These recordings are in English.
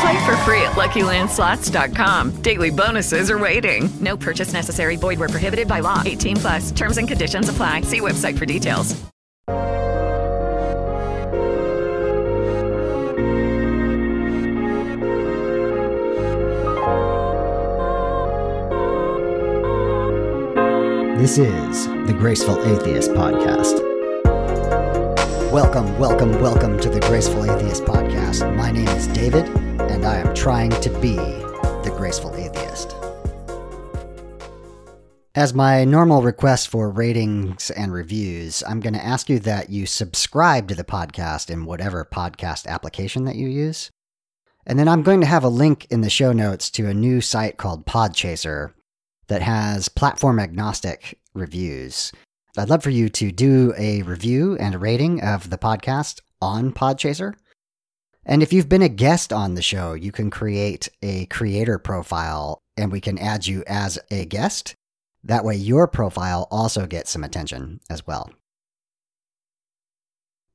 Play for free at LuckyLandSlots.com. Daily bonuses are waiting. No purchase necessary. Void where prohibited by law. 18 plus. Terms and conditions apply. See website for details. This is the Graceful Atheist Podcast. Welcome, welcome, welcome to the Graceful Atheist Podcast. My name is David, and I am trying to be the Graceful Atheist. As my normal request for ratings and reviews, I'm going to ask you that you subscribe to the podcast in whatever podcast application that you use. And then I'm going to have a link in the show notes to a new site called Podchaser that has platform agnostic reviews. I'd love for you to do a review and a rating of the podcast on Podchaser. And if you've been a guest on the show, you can create a creator profile and we can add you as a guest. That way, your profile also gets some attention as well.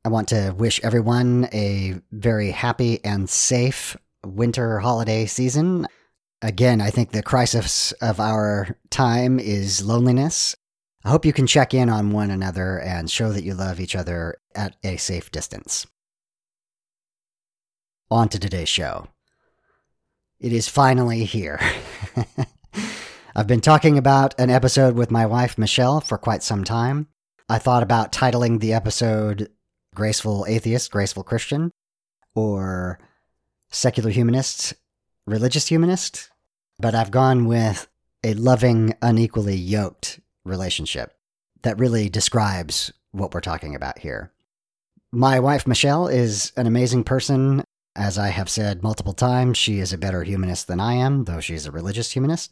I want to wish everyone a very happy and safe winter holiday season. Again, I think the crisis of our time is loneliness. I hope you can check in on one another and show that you love each other at a safe distance. On to today's show. It is finally here. I've been talking about an episode with my wife, Michelle, for quite some time. I thought about titling the episode Graceful Atheist, Graceful Christian, or Secular Humanist, Religious Humanist, but I've gone with a loving, unequally yoked relationship that really describes what we're talking about here. My wife, Michelle, is an amazing person. As I have said multiple times, she is a better humanist than I am, though she's a religious humanist.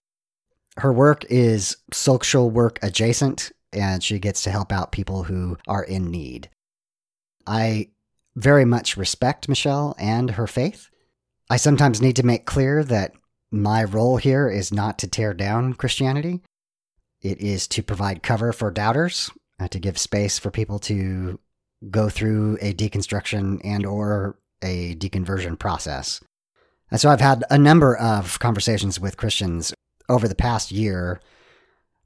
Her work is social work adjacent, and she gets to help out people who are in need. I very much respect Michelle and her faith. I sometimes need to make clear that my role here is not to tear down Christianity. It is to provide cover for doubters, uh, to give space for people to go through a deconstruction and or a deconversion process. And so I've had a number of conversations with Christians over the past year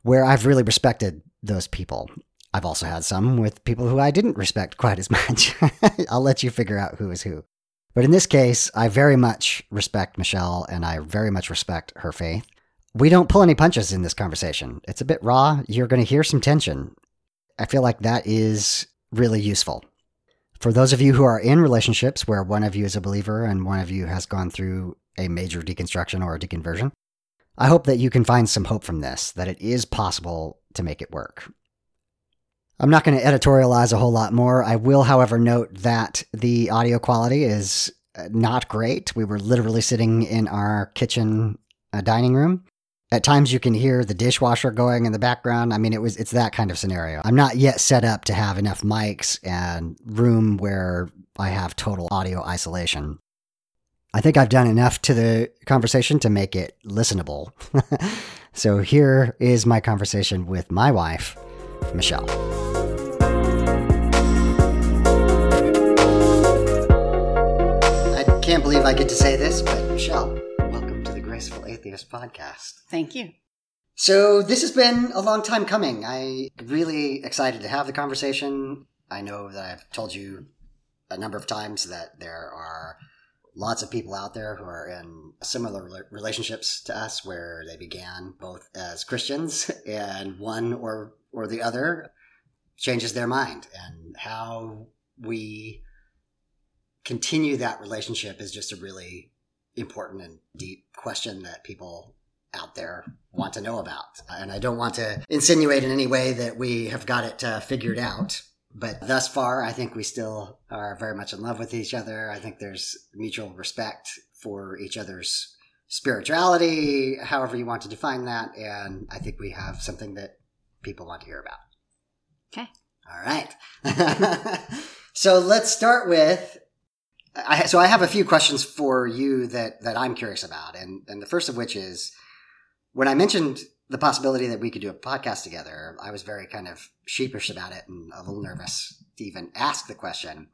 where I've really respected those people. I've also had some with people who I didn't respect quite as much. I'll let you figure out who is who. But in this case, I very much respect Michelle and I very much respect her faith. We don't pull any punches in this conversation. It's a bit raw. You're going to hear some tension. I feel like that is really useful. For those of you who are in relationships where one of you is a believer and one of you has gone through a major deconstruction or a deconversion, I hope that you can find some hope from this, that it is possible to make it work. I'm not going to editorialize a whole lot more. I will, however, note that the audio quality is uh, not great. We were literally sitting in our kitchen uh, dining room. At times you can hear the dishwasher going in the background. I mean, it was it's that kind of scenario. I'm not yet set up to have enough mics and room where I have total audio isolation. I think I've done enough to the conversation to make it listenable. so here is my conversation with my wife, Michelle. I can't believe I get to say this, but Michelle, Graceful Atheist podcast. Thank you. So this has been a long time coming. I really excited to have the conversation. I know that I've told you a number of times that there are lots of people out there who are in similar relationships to us where they began both as Christians and one or or the other changes their mind and how we continue that relationship is just a really important and deep question that people out there want to know about. And I don't want to insinuate in any way that we have got it uh, figured out. But thus far, I think we still are very much in love with each other. I think there's mutual respect for each other's spirituality, however you want to define that. And I think we have something that people want to hear about. Okay. All right. so let's start with. I, so I have a few questions for you that that I'm curious about, and and the first of which is when I mentioned the possibility that we could do a podcast together, I was very kind of sheepish about it and a little nervous to even ask the question.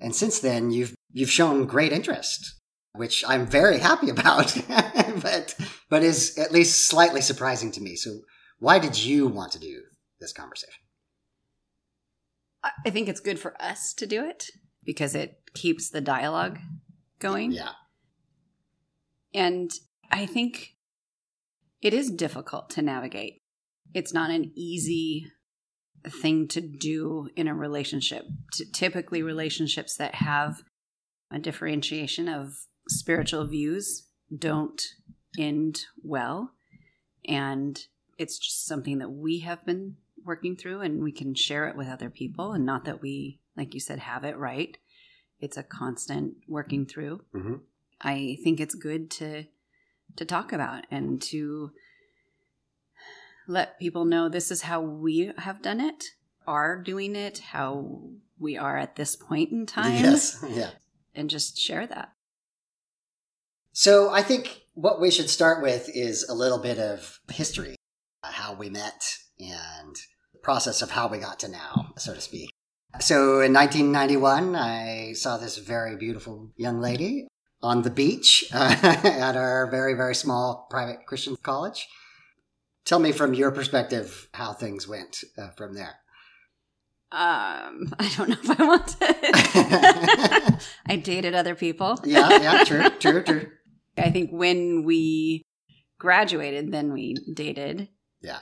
And since then, you've you've shown great interest, which I'm very happy about, but but is at least slightly surprising to me. So, why did you want to do this conversation? I think it's good for us to do it because it keeps the dialogue going. Yeah, And I think it is difficult to navigate. It's not an easy thing to do in a relationship. T- typically, relationships that have a differentiation of spiritual views don't end well. And it's just something that we have been working through and we can share it with other people. And not that we, like you said, have it right. It's a constant working through. Mhm. I think it's good to to talk about and to let people know this is how we have done it, are doing it, how we are at this point in time, yes, yeah. and just share that. So I think what we should start with is a little bit of history, how we met and the process of how we got to now, so to speak. So in 1991, I saw this very beautiful young lady on the beach uh, at our very, very small private Christian college. Tell me from your perspective how things went uh, from there. Um, I don't know if I want to. I dated other people. Yeah, yeah, true, true, true. I think when we graduated, then we dated. Yeah.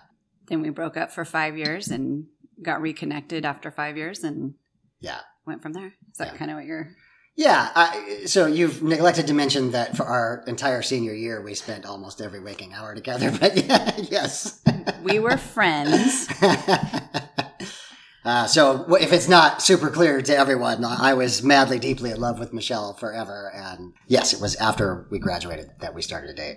Then we broke up for five years and got reconnected after five years and Yeah. went from there. Is that Yeah. kind of what you're? Yeah. I, so you've neglected to mention that for our entire senior year, we spent almost every waking hour together. But yeah, yes. We were friends. uh, so if it's not super clear to everyone, I was madly, deeply in love with Michelle forever. And yes, it was after we graduated that we started to date.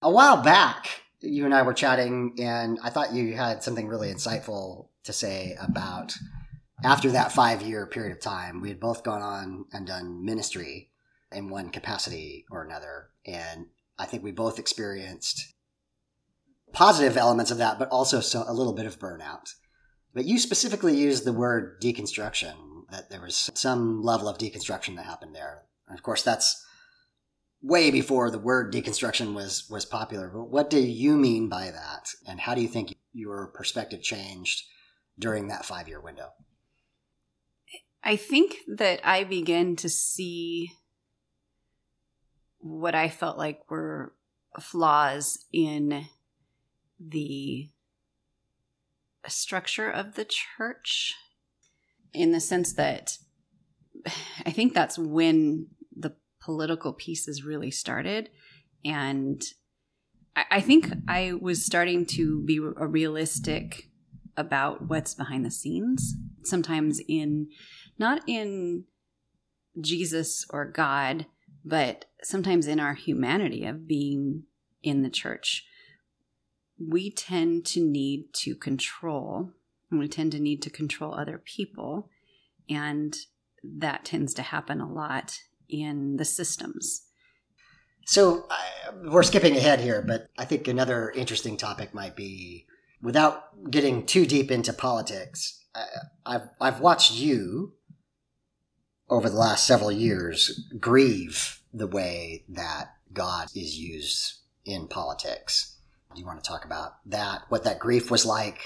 A while back, you and I were chatting, and I thought you had something really insightful to say about after that five year period of time, we had both gone on and done ministry in one capacity or another. And I think we both experienced positive elements of that, but also so, a little bit of burnout. But you specifically used the word deconstruction, that there was some level of deconstruction that happened there. And of course, that's way before the word deconstruction was, was popular. What do you mean by that? And how do you think your perspective changed during that five year window? I think that I began to see what I felt like were flaws in the structure of the church in the sense that I think that's when political pieces really started. And I, I think I was starting to be a realistic about what's behind the scenes, sometimes in not in Jesus or God, but sometimes in our humanity of being in the church. We tend to need to control, and we tend to need to control other people. And that tends to happen a lot in the systems. So uh, we're skipping ahead here, but I think another interesting topic might be without getting too deep into politics. I, I've I've watched you over the last several years grieve the way that God is used in politics. Do you want to talk about that? What that grief was like,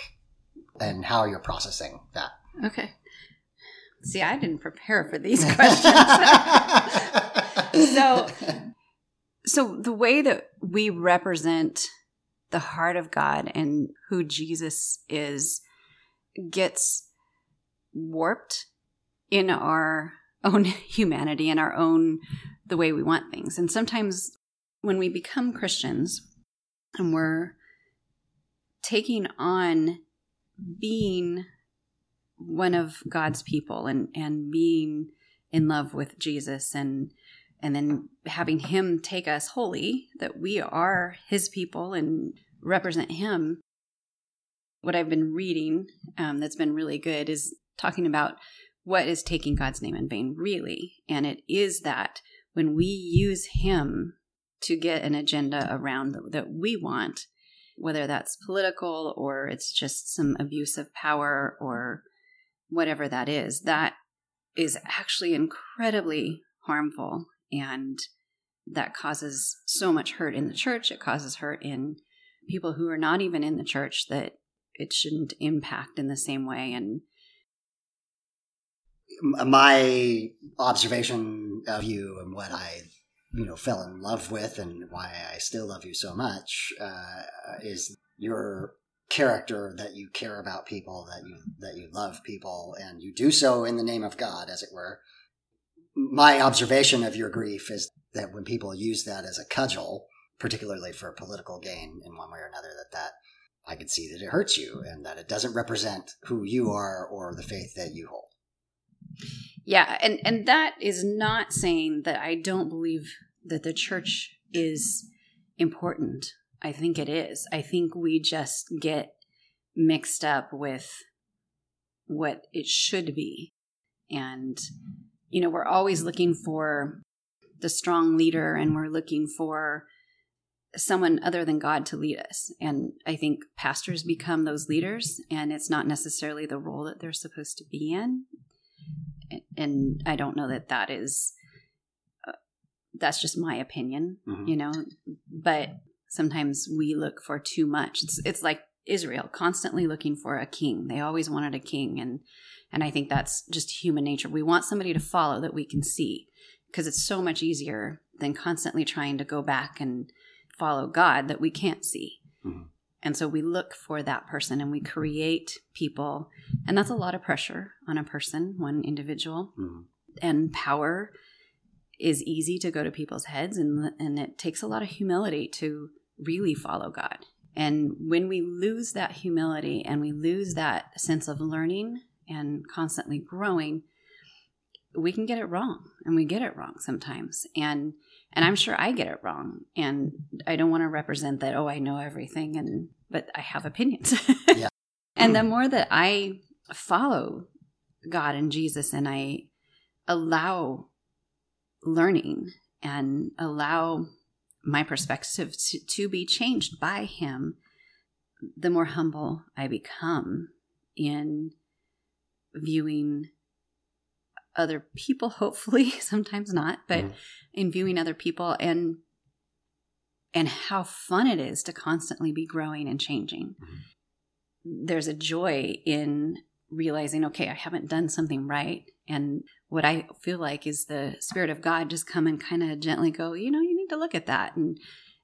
and how you're processing that? Okay. See, I didn't prepare for these questions. so so the way that we represent the heart of God and who Jesus is gets warped in our own humanity and our own the way we want things. And sometimes when we become Christians and we're taking on being one of God's people and and being in love with Jesus and and then having him take us holy that we are his people and represent him. What i've been reading um, that's been really good is talking about what is taking god's name in vain really. And it is that when we use him to get an agenda around that we want whether that's political or it's just some abuse of power or whatever that is that is actually incredibly harmful and that causes so much hurt in the church. It causes hurt in people who are not even in the church that it shouldn't impact in the same way. And my observation of you and what I, you know, fell in love with and why I still love you so much uh, is your character that you care about people, that you that you love people, and you do so in the name of God, as it were. My observation of your grief is that when people use that as a cudgel, particularly for political gain in one way or another, that that I can see that it hurts you and that it doesn't represent who you are or the faith that you hold. Yeah, and and that is not saying that I don't believe that the church is important. I think it is. I think we just get mixed up with what it should be. And you know, we're always looking for the strong leader and we're looking for someone other than God to lead us. And I think pastors become those leaders and it's not necessarily the role that they're supposed to be in and I don't know that that is uh, that's just my opinion, mm-hmm. you know. But sometimes we look for too much. It's it's like Israel constantly looking for a king. They always wanted a king, and and I think that's just human nature. We want somebody to follow that we can see because it's so much easier than constantly trying to go back and follow God that we can't see. Mm-hmm. And so we look for that person and we create people. And that's a lot of pressure on a person, one individual. Mm-hmm. And power is easy to go to people's heads and and it takes a lot of humility to really follow God. And when we lose that humility and we lose that sense of learning and constantly growing, we can get it wrong and we get it wrong sometimes. And and I'm sure I get it wrong. And I don't want to represent that, oh, I know everything and but I have opinions. yeah. And the more that I follow God and Jesus and I allow learning and allow my perspective to, to be changed by him, the more humble I become in viewing other people, hopefully, sometimes not, but mm. in viewing other people and and how fun it is to constantly be growing and changing. Mm. There's a joy in realizing, okay, I haven't done something right. And what I feel like is the Spirit of God just come and kind of gently go, you know, to look at that. And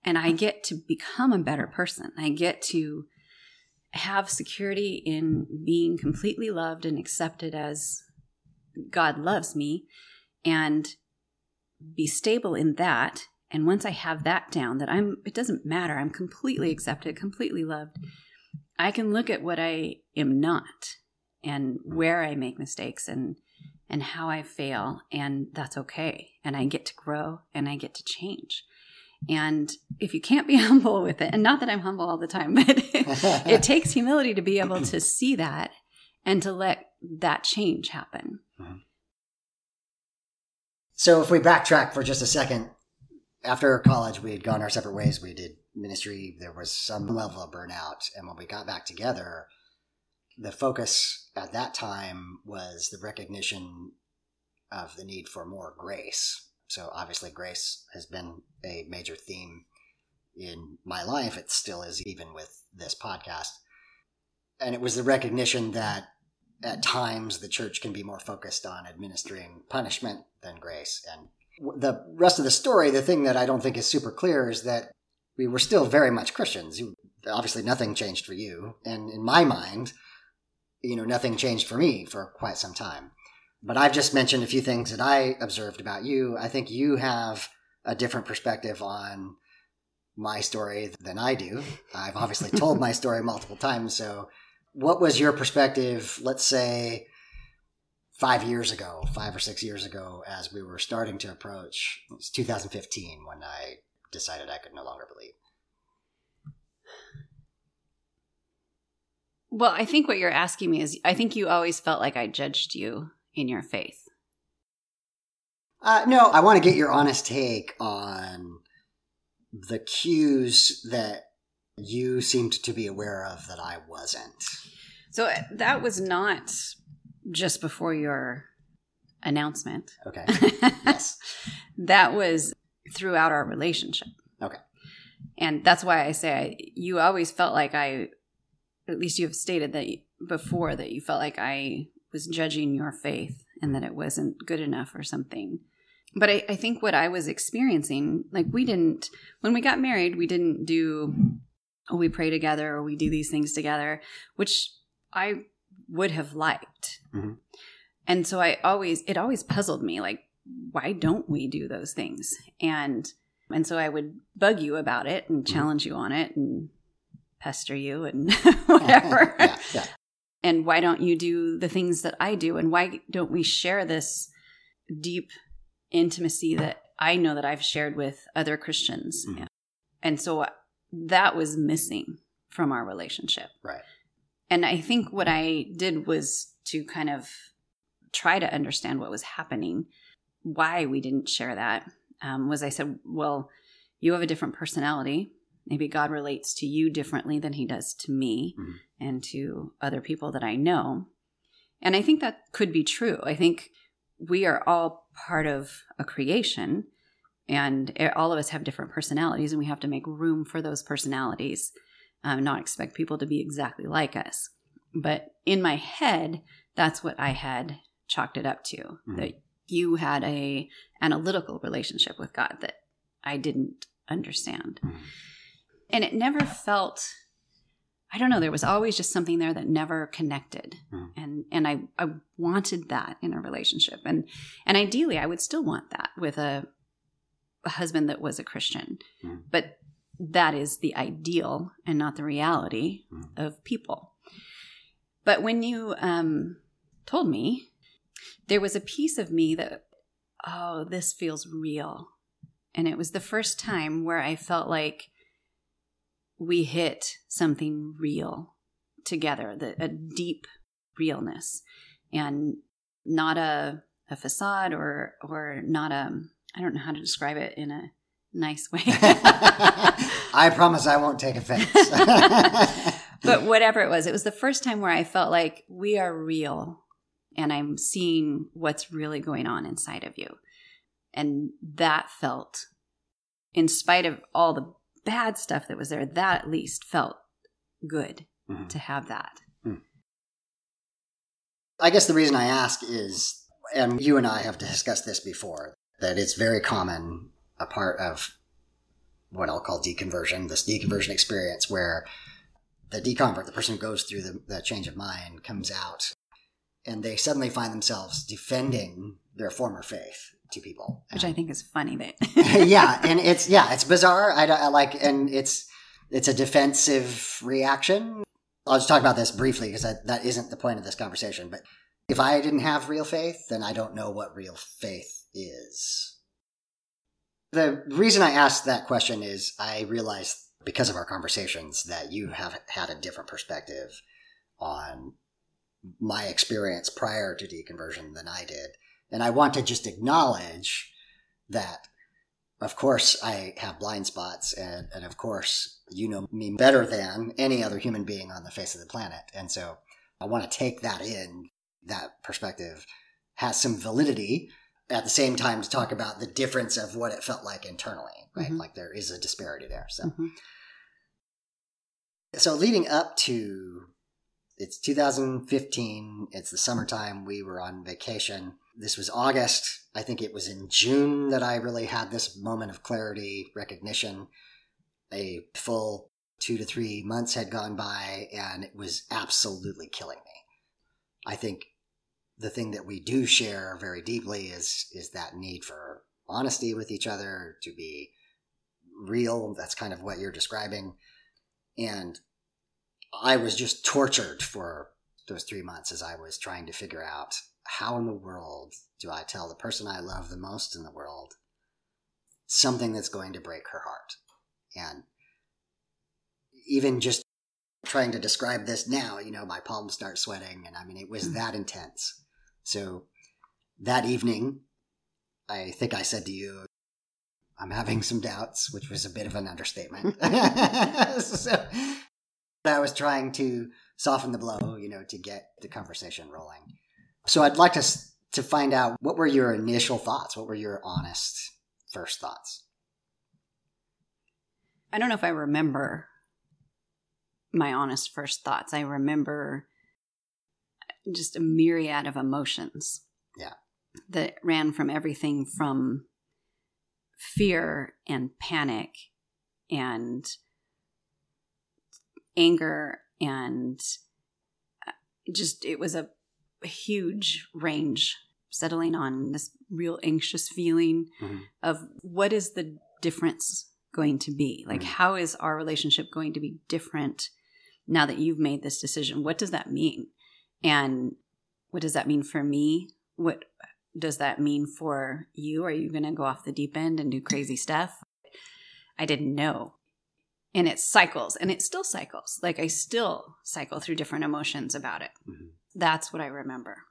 and I get to become a better person. I get to have security in being completely loved and accepted as God loves me and be stable in that. And once I have that down, that I'm, it doesn't matter, I'm completely accepted, completely loved, I can look at what I am not and where I make mistakes and, and how I fail. And that's okay. And I get to grow and I get to change. And if you can't be humble with it, and not that I'm humble all the time, but it takes humility to be able to see that and to let that change happen. Mm-hmm. So if we backtrack for just a second, after college, we had gone our separate ways. We did ministry. There was some level of burnout. And when we got back together, the focus at that time was the recognition of the need for more grace. So obviously, grace has been a major theme in my life. It still is, even with this podcast. And it was the recognition that at times the church can be more focused on administering punishment than grace. And the rest of the story, the thing that I don't think is super clear is that we were still very much Christians. Obviously, nothing changed for you. And in my mind, you know, nothing changed for me for quite some time. But I've just mentioned a few things that I observed about you. I think you have a different perspective on my story than I do. I've obviously told my story multiple times. So, what was your perspective, let's say, five years ago, five or six years ago, as we were starting to approach? It was 2015 when I decided I could no longer believe. Well, I think what you're asking me is I think you always felt like I judged you in your faith. Uh, no, I want to get your honest take on the cues that you seemed to be aware of that I wasn't. So uh, that was not just before your announcement. Okay. yes. That was throughout our relationship. Okay. And that's why I say I, you always felt like I, at least you have stated that you- before that you felt like I was judging your faith and that it wasn't good enough or something. But I, I think what I was experiencing, like we didn't, when we got married, we didn't do, oh, we pray together or we do these things together, which I would have liked. Mhm. And so I always, it always puzzled me, like, why don't we do those things? And and so I would bug you about it and challenge you on it and pester you and whatever. yeah, yeah. And why don't you do the things that I do? And why don't we share this deep intimacy that I know that I've shared with other Christians? Mhm. And so that was missing from our relationship. Right. And I think what I did was to kind of try to understand what was happening, why we didn't share that. Um, was I said, well, you have a different personality. Maybe God relates to you differently than he does to me Mhm. and to other people that I know. And I think that could be true. I think we are all part of a creation and all of us have different personalities and we have to make room for those personalities um, not expect people to be exactly like us but in my head that's what i had chalked it up to Mhm. that you had a analytical relationship with god that i didn't understand Mhm. And it never felt i don't know there was always just something there that never connected Mhm. and and i i wanted that in a relationship and and ideally i would still want that with a a husband that was a christian Mhm. but that is the ideal and not the reality Mhm. of people but when you um told me there was a piece of me that oh this feels real and it was the first time where i felt like we hit something real together the, a deep realness and not a, a facade or or not a i don't know how to describe it in a nice way I promise I won't take offense. but whatever it was it was the first time where i felt like we are real and i'm seeing what's really going on inside of you and that felt in spite of all the bad stuff that was there that at least felt good Mhm. to have that. I guess the reason I ask is, and you and I have discussed this before, that it's very common a part of what I'll call deconversion, this deconversion experience where the deconvert, the person who goes through the, the change of mind, comes out and they suddenly find themselves defending their former faith to people. which i think is funny that yeah, and it's yeah, it's bizarre. I, don't- I like, and it's it's a defensive reaction. I'll just talk about this briefly because that, that isn't the point of this conversation. But if I didn't have real faith, then I don't know what real faith is. The reason I asked that question is I realized because of our conversations that you have had a different perspective on my experience prior to deconversion than I did. And I want to just acknowledge that of course I have blind spots and, and of course you know me better than any other human being on the face of the planet. And so I want to take that in. That perspective has some validity at the same time to talk about the difference of what it felt like internally, right? Mhm. Like there is a disparity there. So Mhm. so leading up to it's 2015 it's the summertime. We were on vacation. This was august. I think it was in june that i really had this moment of clarity recognition. A full two to three months had gone by and it was absolutely killing me. I think the thing that we do share very deeply is is that need for honesty with each other, to be real. That's kind of what you're describing. And I was just tortured for those three months as I was trying to figure out how in the world do I tell the person I love the most in the world something that's going to break her heart. And even just trying to describe this now, you know, my palms start sweating. And I mean, it was hmm. that intense. So that evening, I think I said to you, I'm having some doubts, which was a bit of an understatement. so I was trying to soften the blow, you know, to get the conversation rolling. So I'd like to to find out what were your initial thoughts? What were your honest first thoughts? I don't know if I remember my honest first thoughts. I remember just a myriad of emotions. Yeah. That ran from everything from fear and panic and anger and uh, just it was a, huge range settling on this real anxious feeling Mhm. of what is the difference going to be? Like Mhm. how is our relationship going to be different now that you've made this decision? What does that mean? And what does that mean for me? What does that mean for you? Are you going to go off the deep end and do crazy stuff? I didn't know and it cycles and it still cycles like i still cycle through different emotions about it Mhm. that's what i remember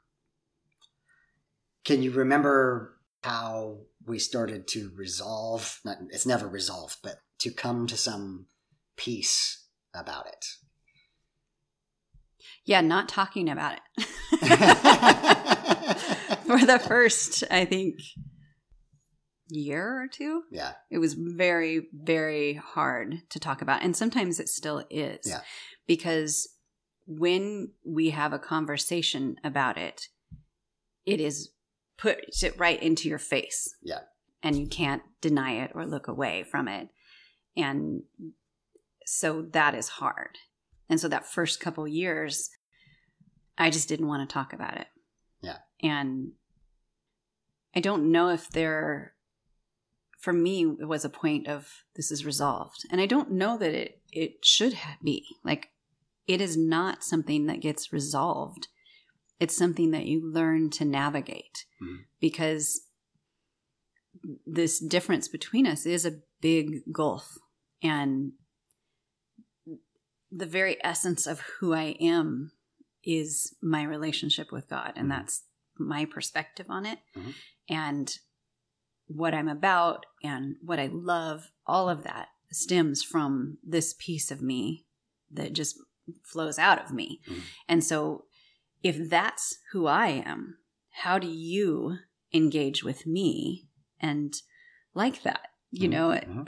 Can you remember how we started to resolve? Not, it's never resolved, but to come to some peace about it. yeah not talking about it for the first i think year or two yeah, it was very very hard to talk about and sometimes it still is Yeah. because when we have a conversation about it it is puts it right into your face Yeah. and you can't deny it or look away from it and so that is hard and so that first couple years i just didn't want to talk about it Yeah. and i don't know if there for me it was a point of this is resolved. And i don't know that it it should be. Like it is not something that gets resolved. It's something that you learn to navigate. Mhm. because this difference between us is a big gulf. And the very essence of who i am is my relationship with god. And Mhm. that's my perspective on it. Mhm. and what i'm about and what i love all of that stems from this piece of me that just flows out of me Mhm. and so if that's who i am how do you engage with me and like that you Mhm. know Mhm.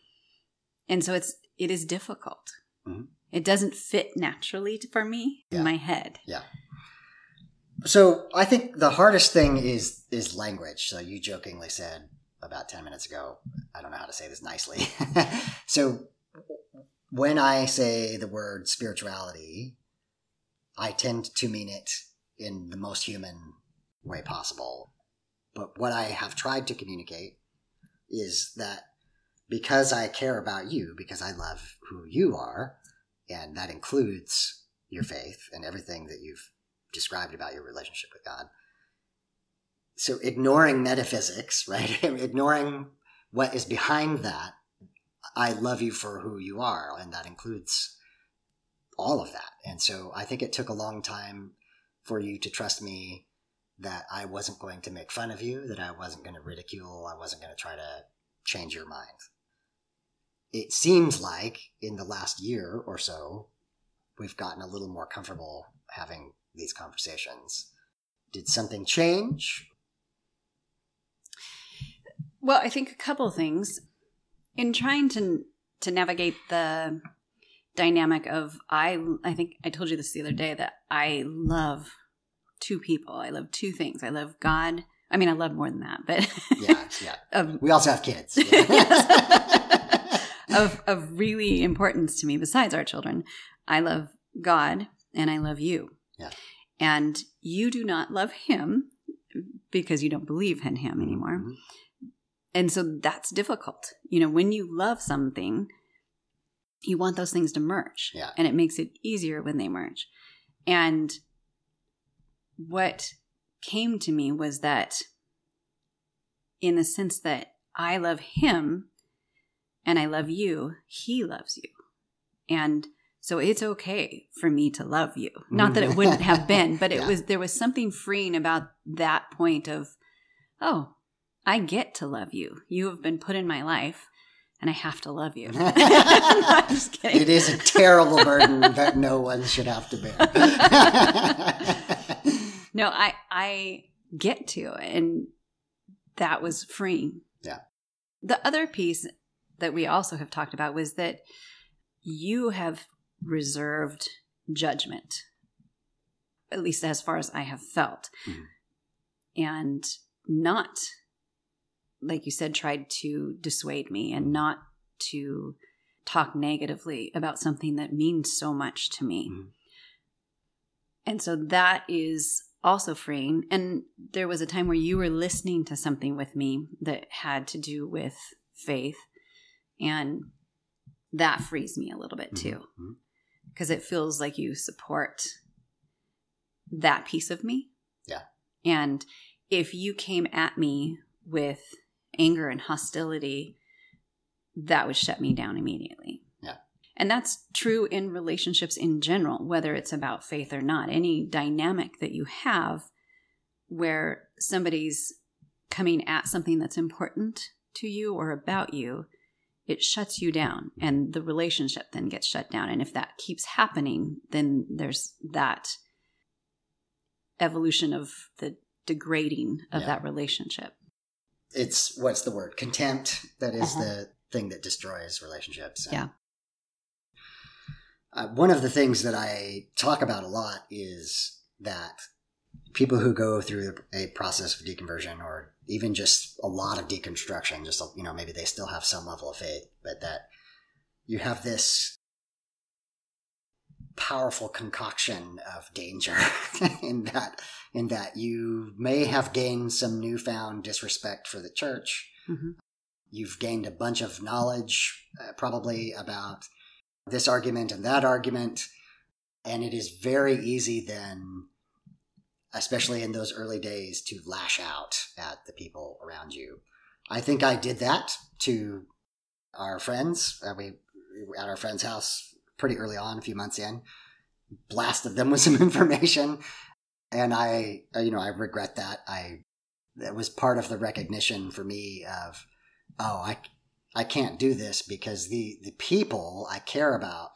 and so it's it is difficult Mhm. it doesn't fit naturally for me Yeah. in my head Yeah. So I think the hardest thing is is language. So you jokingly said about ten minutes ago, I don't know how to say this nicely. so when I say the word spirituality, I tend to mean it in the most human way possible. But what I have tried to communicate is that because I care about you, because I love who you are, and that includes your faith and everything that you've described about your relationship with God. So ignoring metaphysics, right? ignoring what is behind that, I love you for who you are, and that includes all of that. And so I think it took a long time for you to trust me that I wasn't going to make fun of you, that I wasn't going to ridicule, I wasn't going to try to change your mind. It seems like in the last year or so, we've gotten a little more comfortable having these conversations. Did something change? Well i think a couple things in trying to to navigate the dynamic of i i think i told you this the other day that i love two people i love two things i love god i mean i love more than that but Yeah, yeah. of um, We also have kids. of of really importance to me besides our children. I love God and I love you. Yeah. And you do not love him because you don't believe in him mm-hmm. anymore. And so that's difficult. You know, when you love something, you want those things to merge. Yeah. And it makes it easier when they merge. And what came to me was that in the sense that I love him and I love you, he loves you. And so it's okay for me to love you. Not that it wouldn't have been, but it Yeah. was there was something freeing about that point of, oh, I get to love you. You have been put in my life and I have to love you. No, I'm just kidding. It is a terrible burden that no one should have to bear. No, I I get to and that was freeing. Yeah. The other piece that we also have talked about was that you have reserved judgment. At least as far as I have felt. Mhm. And not like you said tried to dissuade me and not to talk negatively about something that means so much to me. Mhm. And so that is also freeing. And there was a time where you were listening to something with me that had to do with faith. And that frees me a little bit too, Mhm. because it feels like you support that piece of me. Yeah. And if you came at me with anger and hostility, that would shut me down immediately. Yeah. And that's true in relationships in general, whether it's about faith or not. Any dynamic that you have where somebody's coming at something that's important to you or about you, it shuts you down and the relationship then gets shut down. And if that keeps happening, then there's that evolution of the degrading of Yeah. that relationship. It's what's the word? Contempt. That is Uh-huh. the thing that destroys relationships. And, Yeah. Uh, one of the things that I talk about a lot is that people who go through a process of deconversion or even just a lot of deconstruction, just, you know, maybe they still have some level of faith, but that you have this powerful concoction of danger in that in that you may have gained some newfound disrespect for the church Mhm. you've gained a bunch of knowledge uh, probably about this argument and that argument and it is very easy then especially in those early days to lash out at the people around you i think i did that to our friends uh, we at our friend's house pretty early on a few months in blasted them with some information. And i you know i regret that. I that was part of the recognition for me of oh i i can't do this because the the people i care about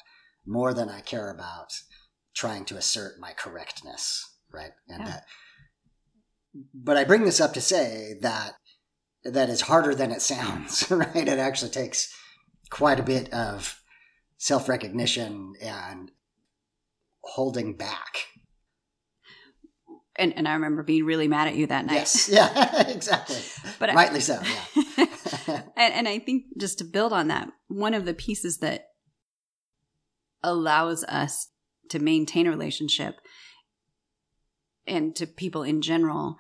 more than i care about trying to assert my correctness right? And Yeah. that but i bring this up to say that that is harder than it sounds right? It actually takes quite a bit of self-recognition and holding back And and I remember being really mad at you that night. yes yeah exactly But I- rightly so yeah and, and I think just to build on that, one of the pieces that allows us to maintain a relationship and to people in general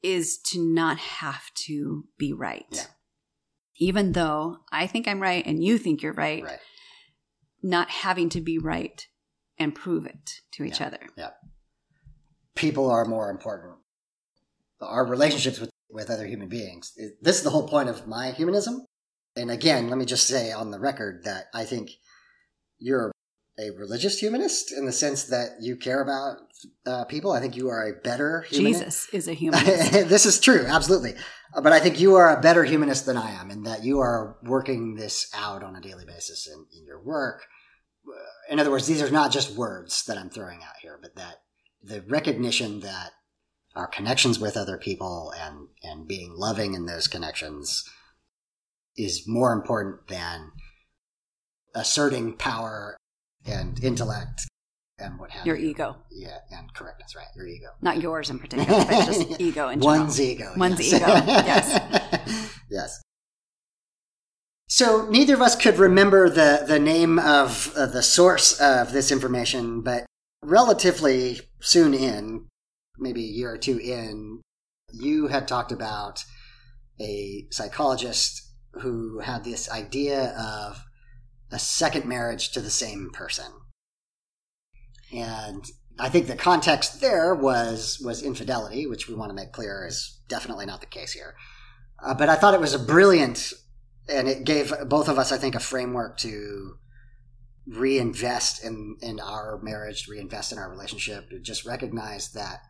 is to not have to be right. Yeah. Even though I think I'm right and you think you're right, right not having to be right and prove it to each Yeah. other. yeah people are more important our relationships with with other human beings this is the whole point of my humanism and again let me just say on the record that i think you're a religious humanist in the sense that you care about uh, people i think you are a better humanist Jesus is a humanist. this is true, absolutely. But I think you are a better humanist than I am, in that you are working this out on a daily basis in, in your work. Uh, In other words, these are not just words that I'm throwing out here, but that the recognition that our connections with other people and, and being loving in those connections is more important than asserting power and intellect and what have Your you. ego. Yeah, and correctness, right? Your ego. Not yours in particular, but just ego in general. One's ego. One's yes. ego, yes. yes. So neither of us could remember the the name of uh, the source of this information, but relatively soon in, maybe a year or two in, you had talked about a psychologist who had this idea of a second marriage to the same person. And I think the context there was was infidelity, which we want to make clear is definitely not the case here. Uh, but I thought it was a brilliant, and it gave both of us, I think, a framework to reinvest in in our marriage, reinvest in our relationship, just recognize that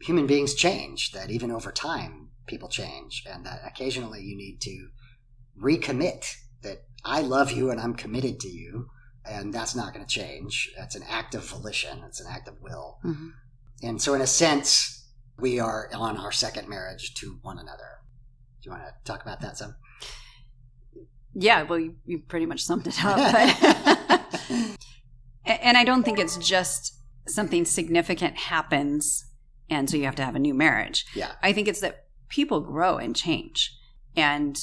human beings change, that even over time people change, and that occasionally you need to recommit that I love you and I'm committed to you, and that's not going to change. That's an act of volition. It's an act of will. Mm-hmm. And so, in a sense, we are on our second marriage to one another. Do you want to talk about that some? Yeah, well, you, you pretty much summed it up. And I don't think it's just something significant happens and so you have to have a new marriage. Yeah. I think it's that people grow and change. And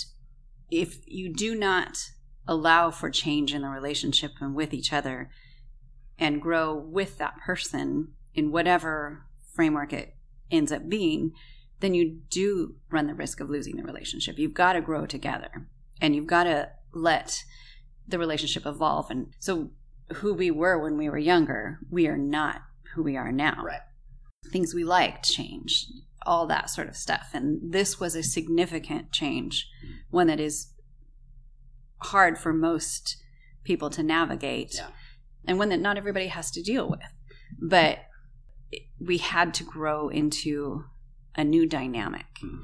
if you do not allow for change in the relationship and with each other and grow with that person in whatever framework it ends up being, then you do run the risk of losing the relationship. You've got to grow together and you've got to let the relationship evolve. And so, who we were when we were younger, we are not who we are now. Right. Things we liked change, all that sort of stuff. And this was a significant change, one that is hard for most people to navigate, Yeah. and one that not everybody has to deal with. But we had to grow into a new dynamic. Mhm.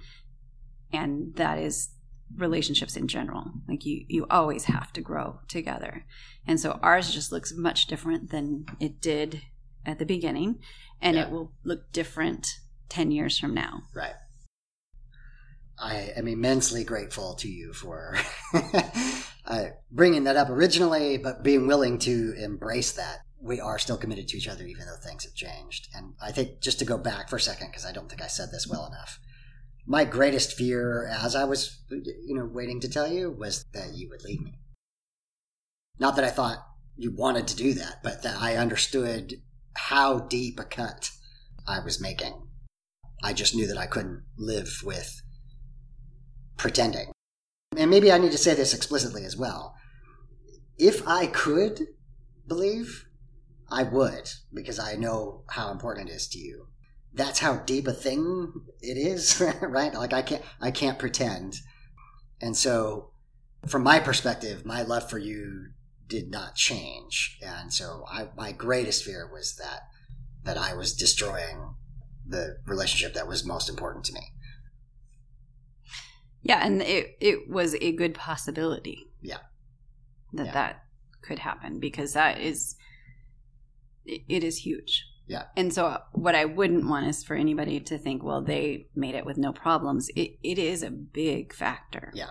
And that is relationships in general. Like you you always have to grow together. And so ours just looks much different than it did at the beginning and Yeah. it will look different 10 years from now. Right. I am immensely grateful to you for uh, bringing that up originally, but being willing to embrace that. We are still committed to each other, even though things have changed. And I think just to go back for a second, because I don't think I said this well enough. My greatest fear, as I was, you know, waiting to tell you, was that you would leave me. Not that I thought you wanted to do that, but that I understood how deep a cut I was making. I just knew that I couldn't live with pretending. And maybe I need to say this explicitly as well. If I could believe, I would, because I know how important it is to you. That's how deep a thing it is, right? Like I can't I can't pretend. And so from my perspective, my love for you did not change. And so I my greatest fear was that that I was destroying the relationship that was most important to me. Yeah, and it it was a good possibility. Yeah. That Yeah. that could happen because that is it, it is huge. Yeah. And so uh, what I wouldn't want is for anybody to think, well, they made it with no problems. It it is a big factor. Yeah.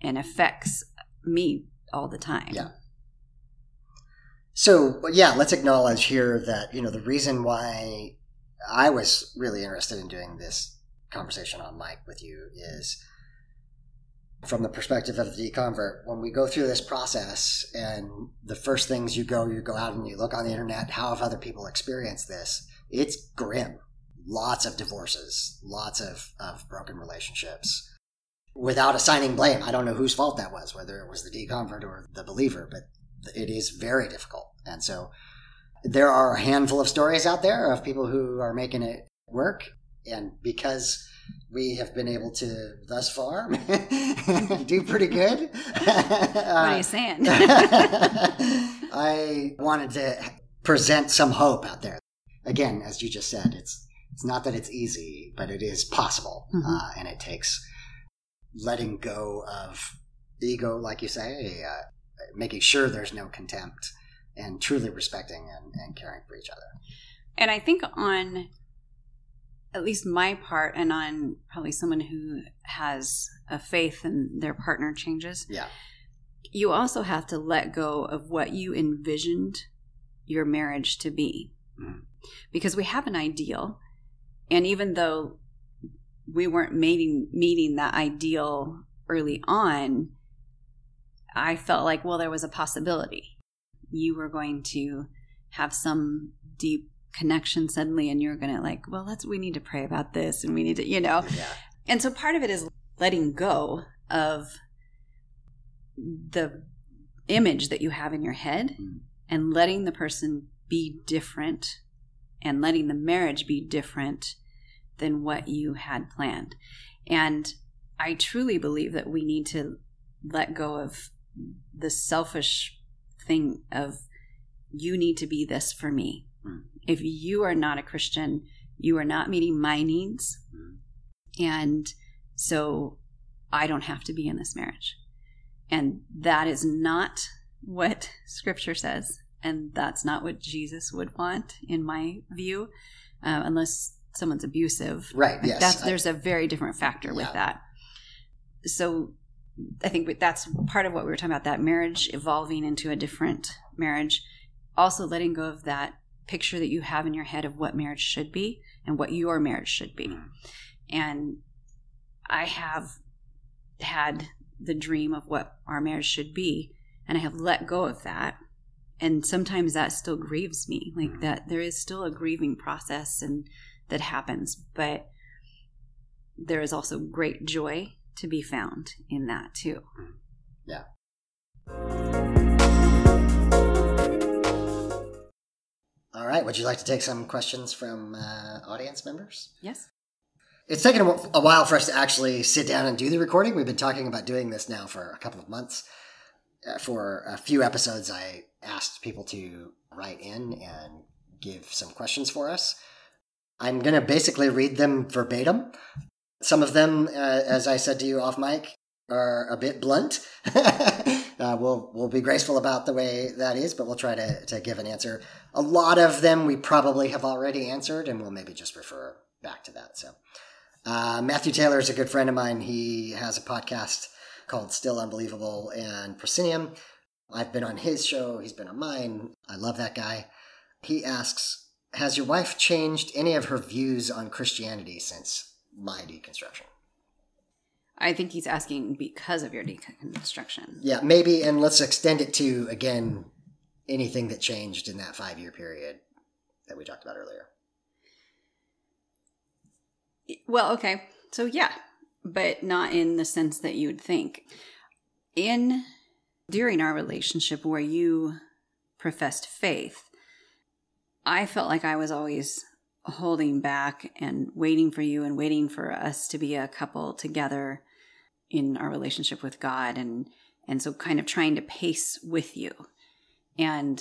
And affects me all the time. Yeah. So yeah, let's acknowledge here that you know the reason why I was really interested in doing this conversation on mic with you is from the perspective of the deconvert. When we go through this process, and the first things you go, you go out and you look on the internet. How have other people experienced this? It's grim. Lots of divorces, lots of, of broken relationships. Without assigning blame, I don't know whose fault that was, whether it was the deconvert or the believer, but it is very difficult. And so there are a handful of stories out there of people who are making it work. And because we have been able to thus far do pretty good. What are you saying? I wanted to present some hope out there. Again, as you just said, it's it's not that it's easy, but it is possible, Mhm. uh, and it takes letting go of ego, like you say, uh, making sure there's no contempt, and truly respecting and, and caring for each other. And I think on at least my part, and on probably someone who has a faith in their partner changes, Yeah, you also have to let go of what you envisioned your marriage to be. Mhm. Because we have an ideal, and even though we weren't meeting meeting that ideal early on, I felt like well there was a possibility. You were going to have some deep connection suddenly and you're going to like, well, let's we need to pray about this and we need to, you know. Yeah. And so part of it is letting go of the image that you have in your head Mm. and letting the person be different and letting the marriage be different than what you had planned. And I truly believe that we need to let go of the selfish thing of you need to be this for me. Mm. If you are not a Christian, you are not meeting my needs. And so I don't have to be in this marriage. And that is not what scripture says. And that's not what Jesus would want, in my view, uh, unless someone's abusive. Right, Like, yes, That's, there's a very different factor with Yeah. that. So I think that's part of what we were talking about that marriage evolving into a different marriage. Also, letting go of that picture that you have in your head of what marriage should be and what your marriage should be. Mm. And I have had the dream of what our marriage should be, and I have let go of that. And sometimes that still grieves me, like mm. that there is still a grieving process and that happens, but there is also great joy to be found in that too. Mm. Yeah. All right. Would you like to take some questions from uh, audience members? Yes. It's taken a while for us to actually sit down and do the recording. We've been talking about doing this now for a couple of months. Uh, for a few episodes, I asked people to write in and give some questions for us. I'm going to basically read them verbatim. Some of them, uh, as I said to you off mic, are a bit blunt. uh, we'll we'll be graceful about the way that is, but we'll try to to give an answer. A lot of them we probably have already answered, and we'll maybe just refer back to that. So, uh, Matthew Taylor is a good friend of mine. He has a podcast called Still Unbelievable and Proscenium. I've been on his show. He's been on mine. I love that guy. He asks, "Has your wife changed any of her views on Christianity since my deconstruction?" I think he's asking because of your deconstruction. Yeah, maybe, and let's extend it to again anything that changed in that five year period that we talked about earlier. Well, okay. So yeah, but not in the sense that you'd think. In during our relationship where you professed faith, I felt like I was always holding back and waiting for you and waiting for us to be a couple together in our relationship with God and and so kind of trying to pace with you. And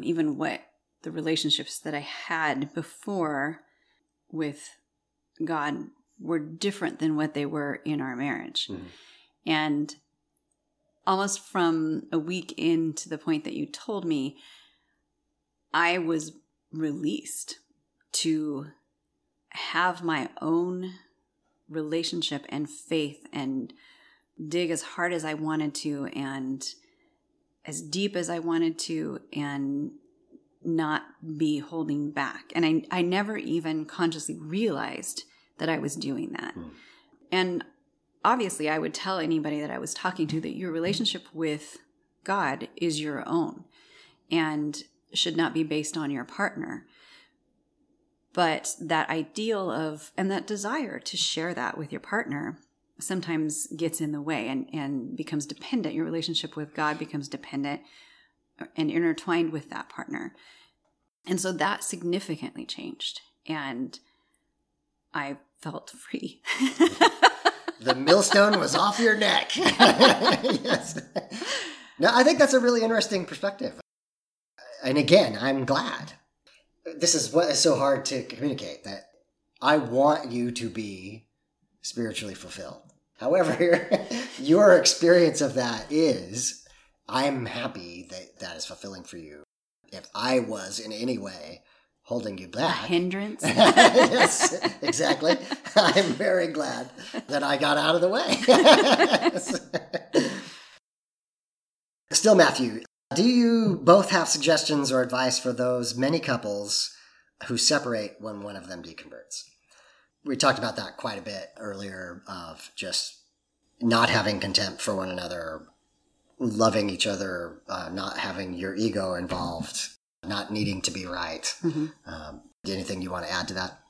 even what the relationships that I had before with God were different than what they were in our marriage. Mm-hmm. And almost from a week into the point that you told me, I was released to have my own relationship and faith and dig as hard as I wanted to and as deep as I wanted to and not be holding back. And I, I never even consciously realized that I was doing that. Hmm. And obviously, I would tell anybody that I was talking to that your relationship with God is your own and should not be based on your partner. But that ideal of, and that desire to share that with your partner sometimes gets in the way and, and becomes dependent. Your relationship with God becomes dependent and intertwined with that partner. And so that significantly changed. And I felt free. The millstone was off your neck. yes. No, I think that's a really interesting perspective. And again, I'm glad. This is what is so hard to communicate that I want you to be spiritually fulfilled. However, your experience of that is I'm happy that that is fulfilling for you. If I was in any way holding you A back, hindrance. yes, exactly. I'm very glad that I got out of the way. Still, Matthew, do you both have suggestions or advice for those many couples who separate when one of them deconverts? We talked about that quite a bit earlier of just not having contempt for one another, loving each other, uh, not having your ego involved, not needing to be right. Um, Anything you want to add to that?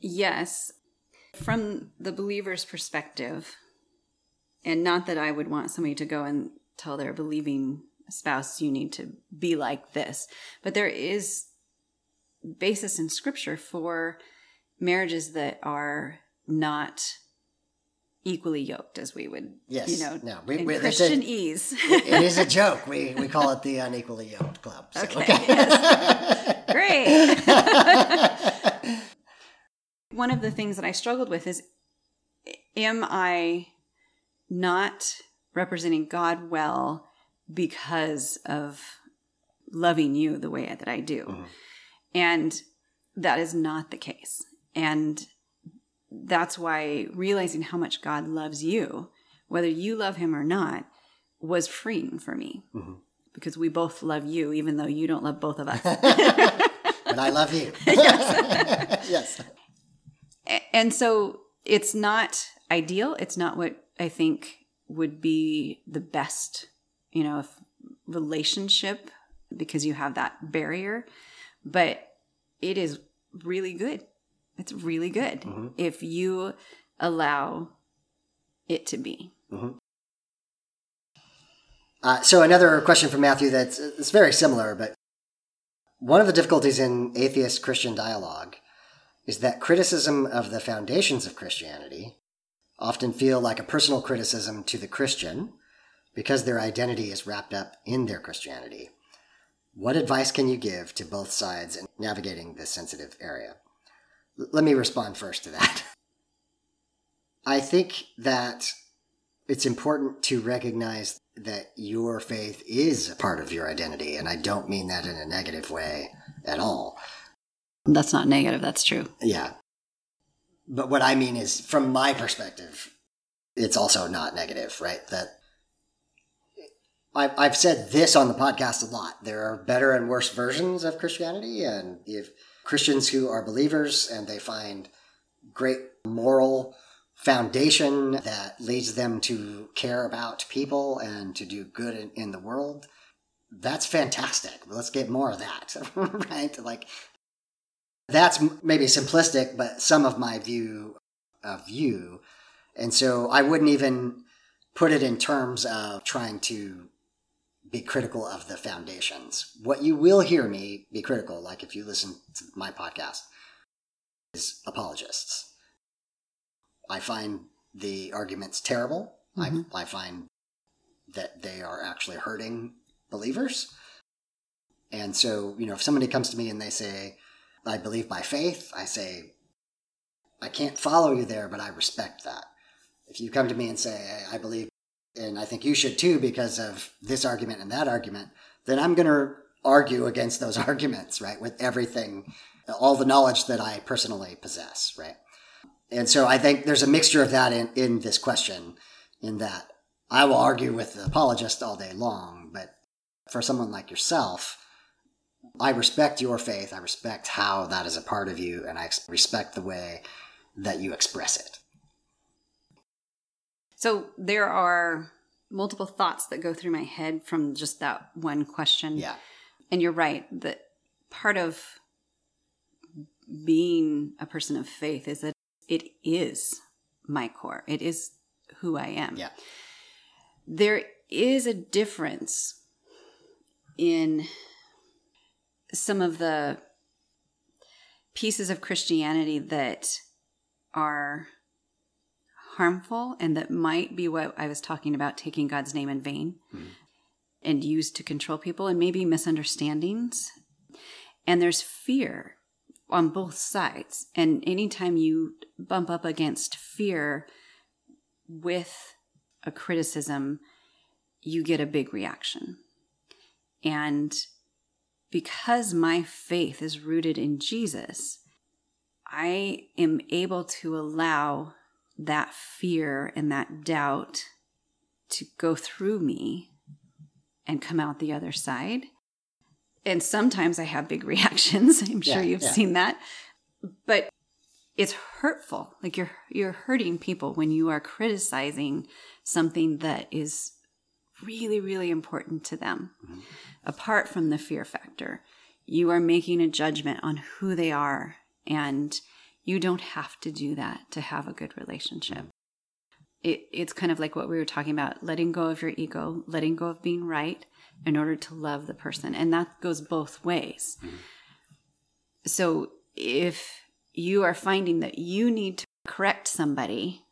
Yes. From the believer's perspective, and not that I would want somebody to go and tell their believing spouse, you need to be like this, but there is basis in scripture for marriages that are not equally yoked as we would Yes. you know No, we- we- christian it. ease it it is a joke. We we call it the unequally yoked club. So, Okay, great one of the things that i struggled with is am i not representing god well because of loving you the way that i do. Mm-hmm. And that is not the case. And that's why realizing how much god loves you whether you love him or not was freeing for me. Mm-hmm. Because we both love you even though you don't love both of us. And I love you. yes. A- and so it's not ideal. It's not what i think would be the best you know if relationship because you have that barrier but it is really good. It's really good if you allow it to be. Uh, so another question from Matthew that's it's very similar, but one of the difficulties in atheist Christian dialogue is that criticism of the foundations of Christianity often feel like a personal criticism to the Christian because their identity is wrapped up in their Christianity. What advice can you give to both sides in navigating this sensitive area? L- let me respond first to that. I think that it's important to recognize that your faith is a part of your identity, and I don't mean that in a negative way at all. that's not negative that's true Yeah. But what I mean is, from my perspective, it's also not negative, right? That I've, I've said this on the podcast a lot. There are better and worse versions of Christianity, and if Christians who are believers and they find great moral foundation that leads them to care about people and to do good in, in the world, that's fantastic. Let's get more of that, right? Like, that's maybe simplistic, but some of my view uh, of you. And so I wouldn't even put it in terms of trying to be critical of the foundations. What you will hear me be critical, like if you listen to my podcast, is apologists. I find the arguments terrible. I, mm-hmm. I find that they are actually hurting believers. And so, you know, if somebody comes to me and they say, I believe by faith, I say, I can't follow you there, but I respect that. If you come to me and say, I believe, and I think you should too because of this argument and that argument, then I'm going to argue against those arguments, right? With everything, all the knowledge that I personally possess, right? And so I think there's a mixture of that in, in this question, in that I will argue with the apologist all day long, but for someone like yourself, I respect your faith. I respect how that is a part of you, and I respect the way that you express it. So there are multiple thoughts that go through my head from just that one question. Yeah. And you're right that part of being a person of faith is that it is my core. It is who I am. Yeah. There is a difference in some of the pieces of Christianity that are harmful and that might be what I was talking about taking God's name in vain mm-hmm. and used to control people and maybe misunderstandings. And there's fear on both sides. And anytime you bump up against fear with a criticism, you get a big reaction. And because my faith is rooted in Jesus, I am able to allow that fear and that doubt to go through me and come out the other side. And sometimes I have big reactions. I'm sure Yeah, you've yeah. seen that. But it's hurtful. Like you're you're hurting people when you are criticizing something that is really really important to them. Mm-hmm. Apart from the fear factor, you are making a judgment on who they are. And you don't have to do that to have a good relationship. It, it's kind of like what we were talking about letting go of your ego, letting go of being right in order to love the person. And that goes both ways. Mm-hmm. So if you are finding that you need to correct somebody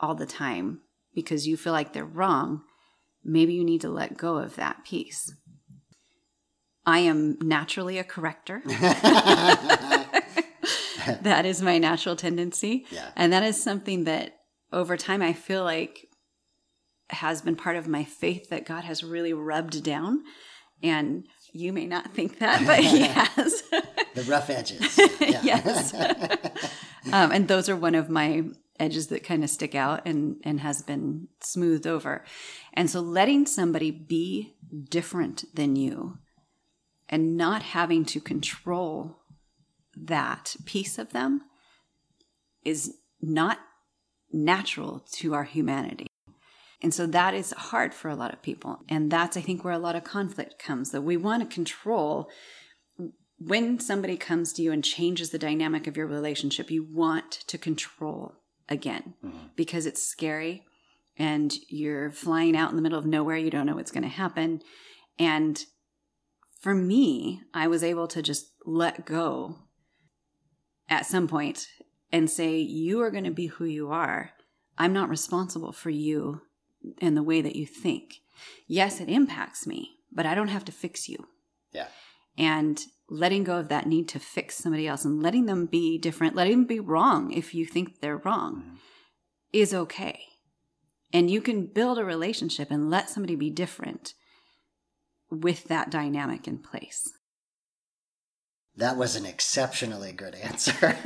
all the time because you feel like they're wrong, maybe you need to let go of that piece. I am naturally a corrector. that is my natural tendency. Yeah. And that is something that over time I feel like has been part of my faith that God has really rubbed down. And you may not think that, but He has. The rough edges. Yeah. yes. um, and those are one of my edges that kind of stick out and, and has been smoothed over. And so letting somebody be different than you and not having to control that piece of them is not natural to our humanity. And so that is hard for a lot of people. And that's, I think, where a lot of conflict comes that we want to control. When somebody comes to you and changes the dynamic of your relationship, you want to control again mm-hmm. because it's scary and you're flying out in the middle of nowhere. You don't know what's going to happen. And for me, I was able to just let go at some point and say, You are going to be who you are. I'm not responsible for you and the way that you think. Yes, it impacts me, but I don't have to fix you. Yeah. And letting go of that need to fix somebody else and letting them be different, letting them be wrong if you think they're wrong mm-hmm. is okay. And you can build a relationship and let somebody be different with that dynamic in place. That was an exceptionally good answer.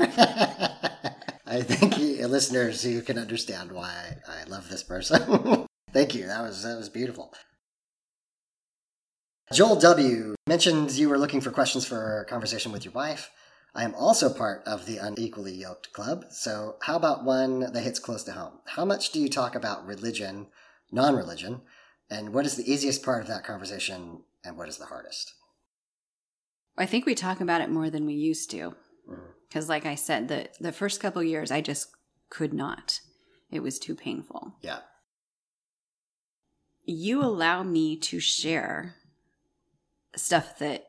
I think you, listeners, you can understand why I love this person. Thank you. That was that was beautiful. Joel W mentioned you were looking for questions for conversation with your wife. I am also part of the Unequally Yoked Club, so how about one that hits close to home? How much do you talk about religion, non religion, and what is the easiest part of that conversation and what is the hardest? I think we talk about it more than we used to. Mm-hmm. Because, like I said, the, the first couple years, I just could not. It was too painful. Yeah. You allow me to share stuff that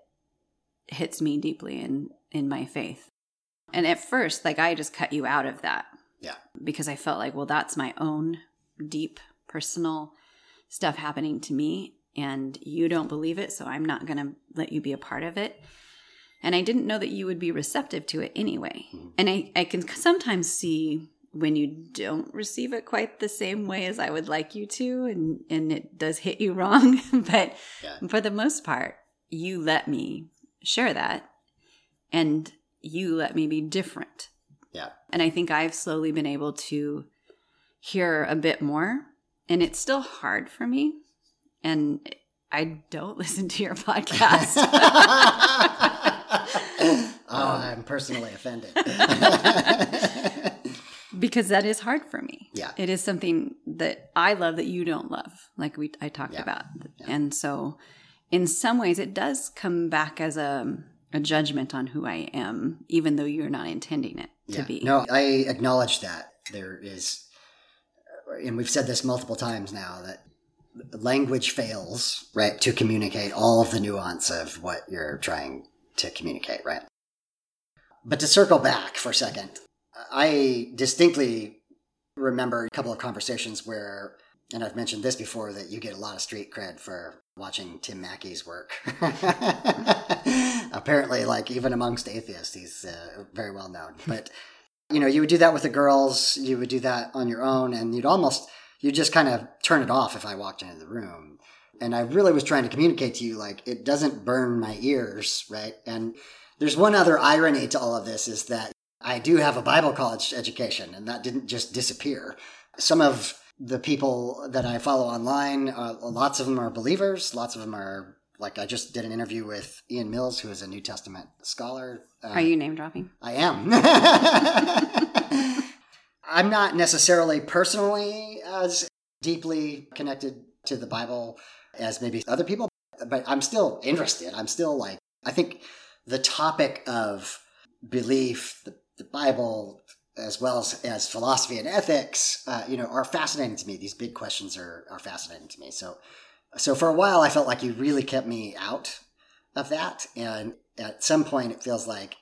hits me deeply in, in my faith. And at first, like, I just cut you out of that Yeah. because I felt like, well, that's my own deep personal stuff happening to me, and you don't believe it, so I'm not going to let you be a part of it. And I didn't know that you would be receptive to it anyway. Mm-hmm. And I, I can sometimes see when you don't receive it quite the same way as I would like you to, and, and it does hit you wrong. but Yeah. for the most part, you let me share that, and you let me be different. Yeah. And I think I've slowly been able to hear a bit more. And it's still hard for me. And I don't listen to your podcast. oh, um, I'm personally offended. because that is hard for me. Yeah. It is something that I love that you don't love, like we I talked Yeah. about. And so in some ways it does come back as a a judgment on who I am, even though you're not intending it to Yeah. be. No, I acknowledge that there is, and we've said this multiple times now that language fails, right, to communicate all of the nuance of what you're trying to communicate, right? But to circle back for a second, I distinctly remember a couple of conversations where, and I've mentioned this before, that you get a lot of street cred for watching Tim Mackie's work. Apparently, like even amongst atheists, he's uh, very well known. But you know, you would do that with the girls, you would do that on your own, and you'd almost you just kind of turn it off if I walked into the room. And I really was trying to communicate to you like it doesn't burn my ears, right? And there's one other irony to all of this is that I do have a Bible college education, and that didn't just disappear. Some of the people that I follow online, uh, lots of them are believers. Lots of them are like I just did an interview with Ian Mills, who is a New Testament scholar. Uh, Are you name dropping? I am. I'm not necessarily personally as deeply connected to the Bible as maybe other people, but I'm still interested. I'm still like, I think the topic of belief, the, the Bible, as well as, as philosophy and ethics, uh, you know, are fascinating to me. These big questions are, are fascinating to me. So, so for a while, I felt like you really kept me out of that. And at some point, it feels like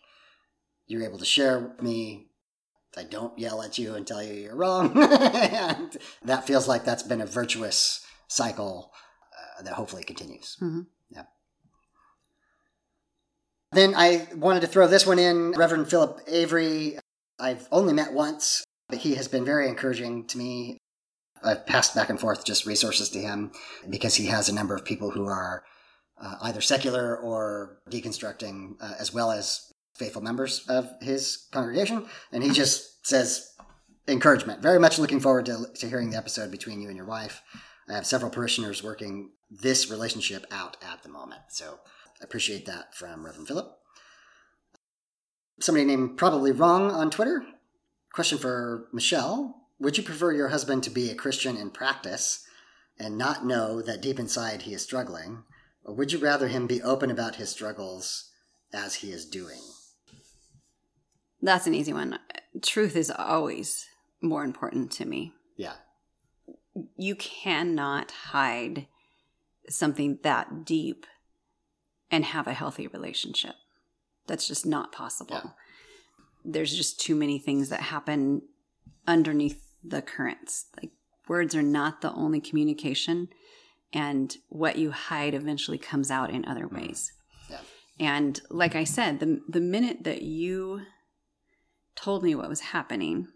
you're able to share with me. I don't yell at you and tell you you're wrong. and that feels like that's been a virtuous cycle uh, that hopefully continues. Mhm. Yeah. Then I wanted to throw this one in. Reverend Philip Avery, I've only met once, but he has been very encouraging to me. I've passed back and forth just resources to him because he has a number of people who are uh, either secular or deconstructing, uh, as well as faithful members of his congregation. And he just says encouragement. Very much looking forward to, to hearing the episode between you and your wife. I have several parishioners working this relationship out at the moment. So I appreciate that from Reverend Philip. Somebody named Probably Wrong on Twitter. Question for Michelle Would you prefer your husband to be a Christian in practice and not know that deep inside he is struggling? Or would you rather him be open about his struggles as he is doing? That's an easy one. Truth is always more important to me. Yeah. You cannot hide something that deep and have a healthy relationship. That's just not possible. Yeah. There's just too many things that happen underneath the currents. Like words are not the only communication, and what you hide eventually comes out in other mm. ways. Yeah. And like I said, the the minute that you told me what was happening,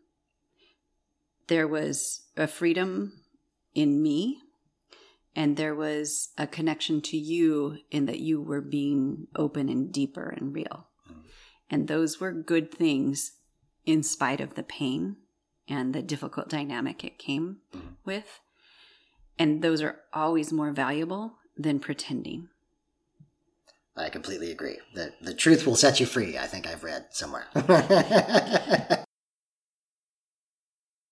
there was a freedom in me and there was a connection to you in that you were being open and deeper and real. And those were good things in spite of the pain and the difficult dynamic it came mm-hmm. with. And those are always more valuable than pretending. I completely agree. The, the truth will set you free, I think I've read somewhere.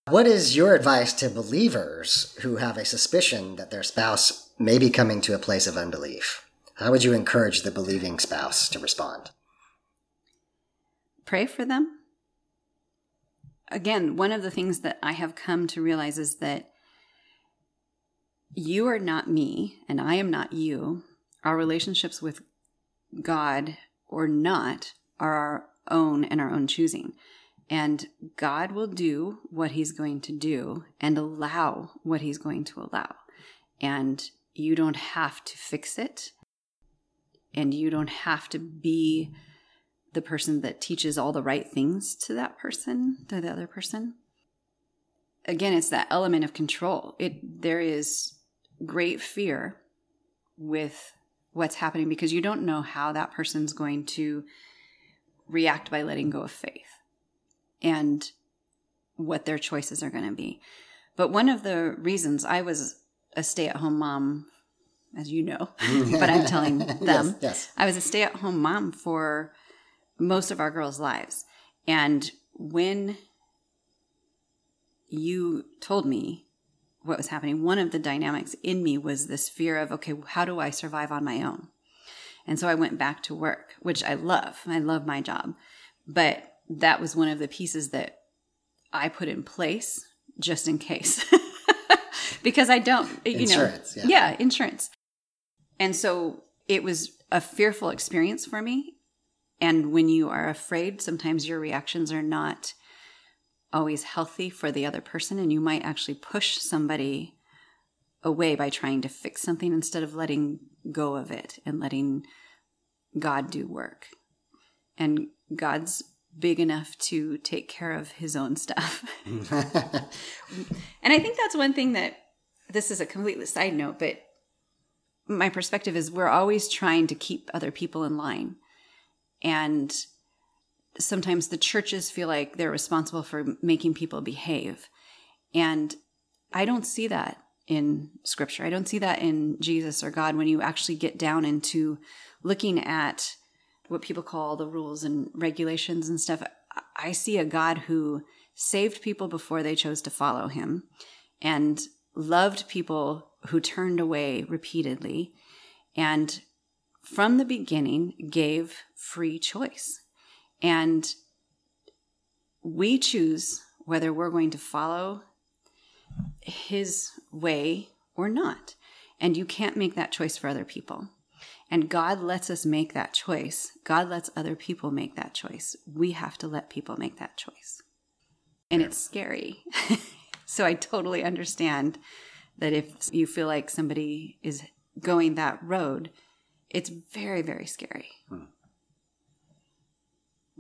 what is your advice to believers who have a suspicion that their spouse may be coming to a place of unbelief? How would you encourage the believing spouse to respond? pray for them. Again, one of the things that I have come to realize is that you are not me and I am not you. Our relationships with God or not are our own and our own choosing. And God will do what He's going to do and allow what He's going to allow. And you don't have to fix it. And you don't have to be the person that teaches all the right things to that person, to the other person. Again, it's that element of control. It there is great fear with what's happening because you don't know how that person's going to react by letting go of faith and what their choices are going to be. But one of the reasons I was a stay-at-home mom as you know, mm. but I'm telling them. Yes, yes. I was a stay-at-home mom for most of our girls' lives. And when you told me what was happening, one of the dynamics in me was this fear of, okay, how do I survive on my own? And so I went back to work, which I love. I love my job. But that was one of the pieces that I put in place just in case. because I don't, you Insurance, know. yeah. insurance. And so it was a fearful experience for me. And when you are afraid, sometimes your reactions are not always healthy for the other person. And you might actually push somebody away by trying to fix something instead of letting go of it and letting God do work. And God's big enough to take care of his own stuff. and I think that's one thing that this is a completely side note, but my perspective is we're always trying to keep other people in line. And sometimes the churches feel like they're responsible for making people behave. And I don't see that in scripture. I don't see that in Jesus or God when you actually get down into looking at what people call the rules and regulations and stuff. I see a God who saved people before they chose to follow him and loved people who turned away repeatedly and from the beginning gave free choice. And we choose whether we're going to follow his way or not. And you can't make that choice for other people. And God lets us make that choice. God lets other people make that choice. We have to let people make that choice. And it's scary. so I totally understand that if you feel like somebody is going that road, it's very, very scary. Hmm.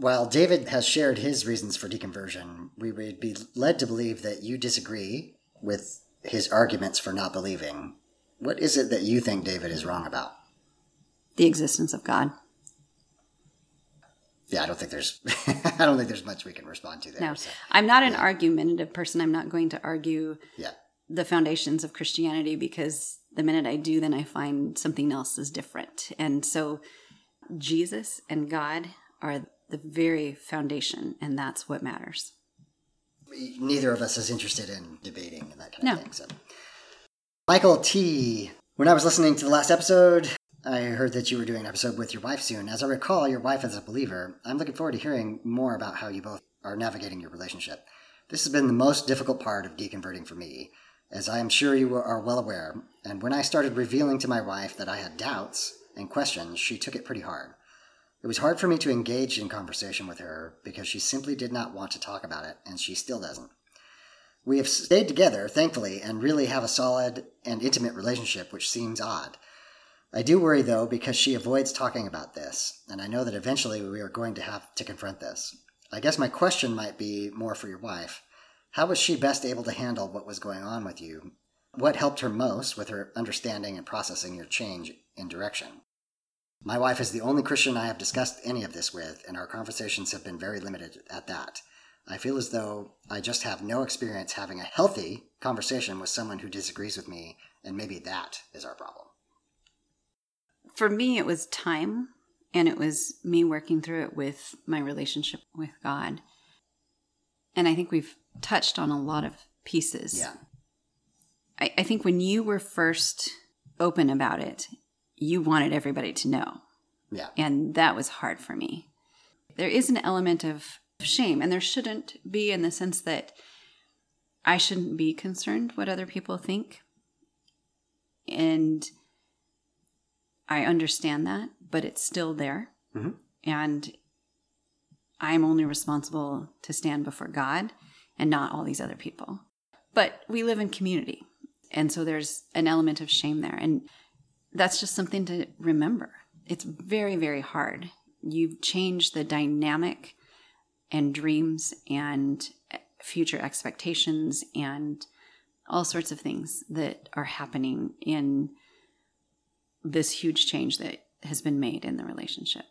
While David has shared his reasons for deconversion, we would be led to believe that you disagree with his arguments for not believing. What is it that you think David is wrong about? The existence of God. Yeah, I don't think there's I don't think there's much we can respond to there. No, so, I'm not an yeah. argumentative person. I'm not going to argue yeah. the foundations of Christianity because the minute I do, then I find something else is different. And so Jesus and God are the very foundation, and that's what matters. Neither of us is interested in debating and that kind No. of thing. So Michael T. When I was listening to the last episode, I heard that you were doing an episode with your wife soon. As I recall, your wife is a believer. I'm looking forward to hearing more about how you both are navigating your relationship. This has been the most difficult part of deconverting for me, as I am sure you are well aware. And when I started revealing to my wife that I had doubts and questions, she took it pretty hard. It was hard for me to engage in conversation with her because she simply did not want to talk about it, and she still doesn't. We have stayed together, thankfully, and really have a solid and intimate relationship, which seems odd. I do worry, though, because she avoids talking about this, and I know that eventually we are going to have to confront this. I guess my question might be more for your wife. How was she best able to handle what was going on with you? What helped her most with her understanding and processing your change in direction? My wife is the only Christian I have discussed any of this with, and our conversations have been very limited at that. I feel as though I just have no experience having a healthy conversation with someone who disagrees with me, and maybe that is our problem. For me, it was time, and it was me working through it with my relationship with God. And I think we've touched on a lot of pieces. Yeah. I, I think when you were first open about it, you wanted everybody to know. Yeah. And that was hard for me. There is an element of shame, and there shouldn't be in the sense that I shouldn't be concerned what other people think. And I understand that, but it's still there. Mhm. And I'm only responsible to stand before God and not all these other people. But we live in community. And so there's an element of shame there. And that's just something to remember. It's very, very hard. You've changed the dynamic and dreams and future expectations and all sorts of things that are happening in this huge change that has been made in the relationship.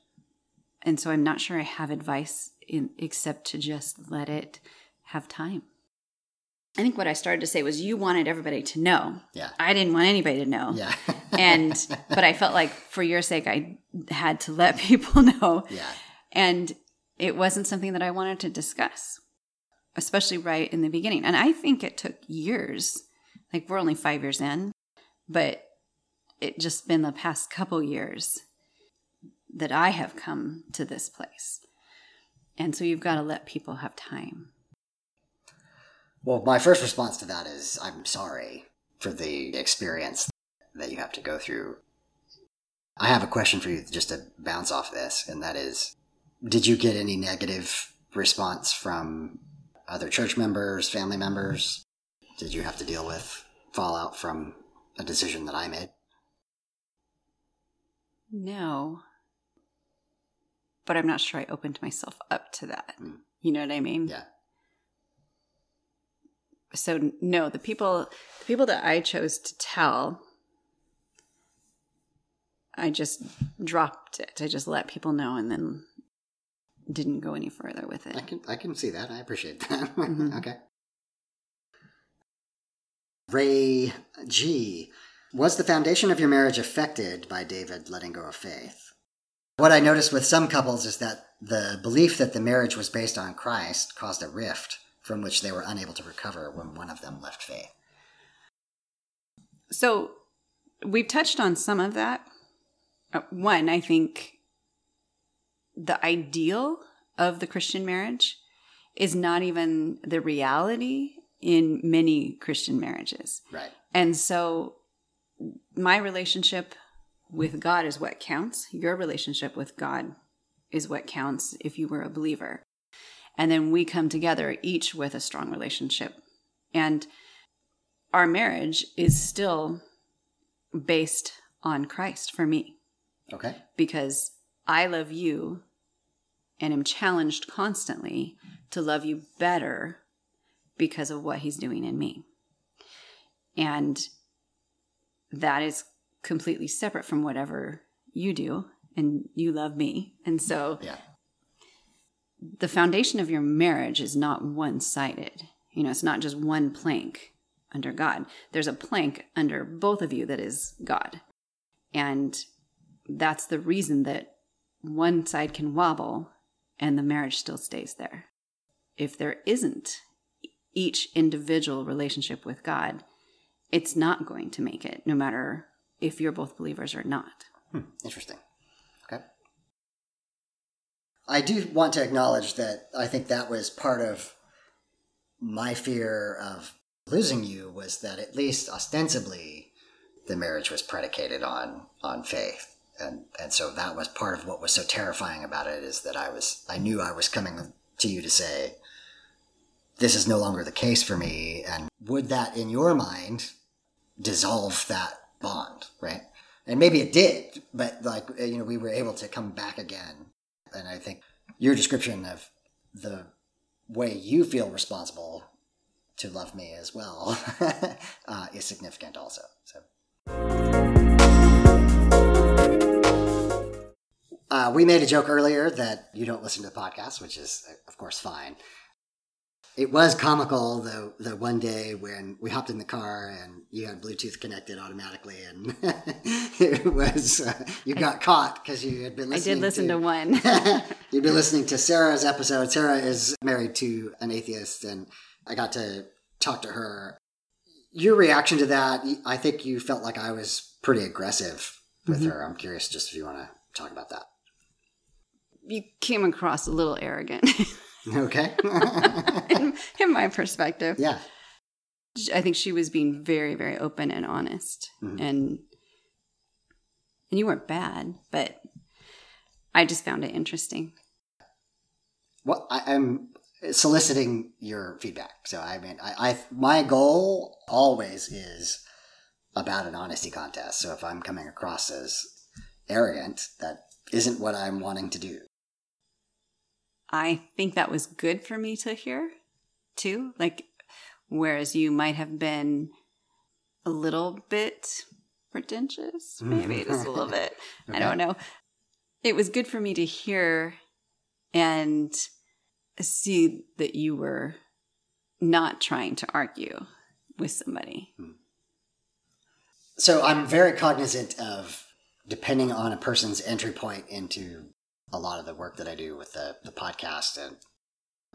And so I'm not sure I have advice in, except to just let it have time. I think what I started to say was you wanted everybody to know. Yeah. I didn't want anybody to know. Yeah. and but I felt like for your sake I had to let people know. Yeah. And it wasn't something that I wanted to discuss, especially right in the beginning. And I think it took years. Like we're only 5 years in, but it just been the past couple years that I have come to this place. And so you've got to let people have time. Well, my first response to that is I'm sorry for the experience that you have to go through. I have a question for you just to bounce off this, and that is Did you get any negative response from other church members, family members? Did you have to deal with fallout from a decision that I made? No. But I'm not sure I opened myself up to that. Mm. You know what I mean? Yeah. So no, the people the people that I chose to tell I just dropped it. I just let people know and then didn't go any further with it. I can I can see that. I appreciate that. Mhm. okay. Ray G. Was the foundation of your marriage affected by David letting go of faith? What I noticed with some couples is that the belief that the marriage was based on Christ caused a rift from which they were unable to recover when one of them left faith. So we've touched on some of that. Uh, one, I think the ideal of the Christian marriage is not even the reality in many Christian marriages. Right. And so my relationship with God is what counts. Your relationship with God is what counts if you were a believer. And then we come together each with a strong relationship. And our marriage is still based on Christ for me Okay. because I love you and am challenged constantly to love you better because of what he's doing in me. And that is completely separate from whatever you do and you love me. And so Yeah. The foundation of your marriage is not one sided. You know, it's not just one plank under God. There's a plank under both of you that is God. And that's the reason that one side can wobble and the marriage still stays there. If there isn't each individual relationship with God, it's not going to make it, no matter if you're both believers or not. Hmm, interesting. I do want to acknowledge that I think that was part of my fear of losing you was that at least ostensibly the marriage was predicated on on faith. And and so that was part of what was so terrifying about it is that I was I knew I was coming to you to say this is no longer the case for me and would that in your mind dissolve that bond, right? And maybe it did, but like you know, we were able to come back again. And I think your description of the way you feel responsible to love me as well uh, is significant, also. So. Uh, we made a joke earlier that you don't listen to podcasts, which is, of course, fine. It was comical the the one day when we hopped in the car and you had Bluetooth connected automatically, and it was uh, you got caught because you had been listening. I did listen to, to one. You'd been listening to Sarah's episode. Sarah is married to an atheist, and I got to talk to her. Your reaction to that, I think you felt like I was pretty aggressive with her. I'm curious just if you want to talk about that. you came across a little arrogant Okay. in, in my perspective. yeah. I think she was being very, very open and honest, Mhm. and and you weren't bad, but I just found it interesting. Well, I, I'm soliciting your feedback. So I mean, I, I my goal always is about an honesty contest. So if I'm coming across as arrogant, that isn't what I'm wanting to do. I think that was good for me to hear too. Like, whereas you might have been a little bit pretentious, mm-hmm. maybe just a little bit. I don't know. It was good for me to hear and see that you were not trying to argue with somebody. Hmm. So I'm very cognizant of depending on a person's entry point into a lot of the work that I do with the, the podcast. And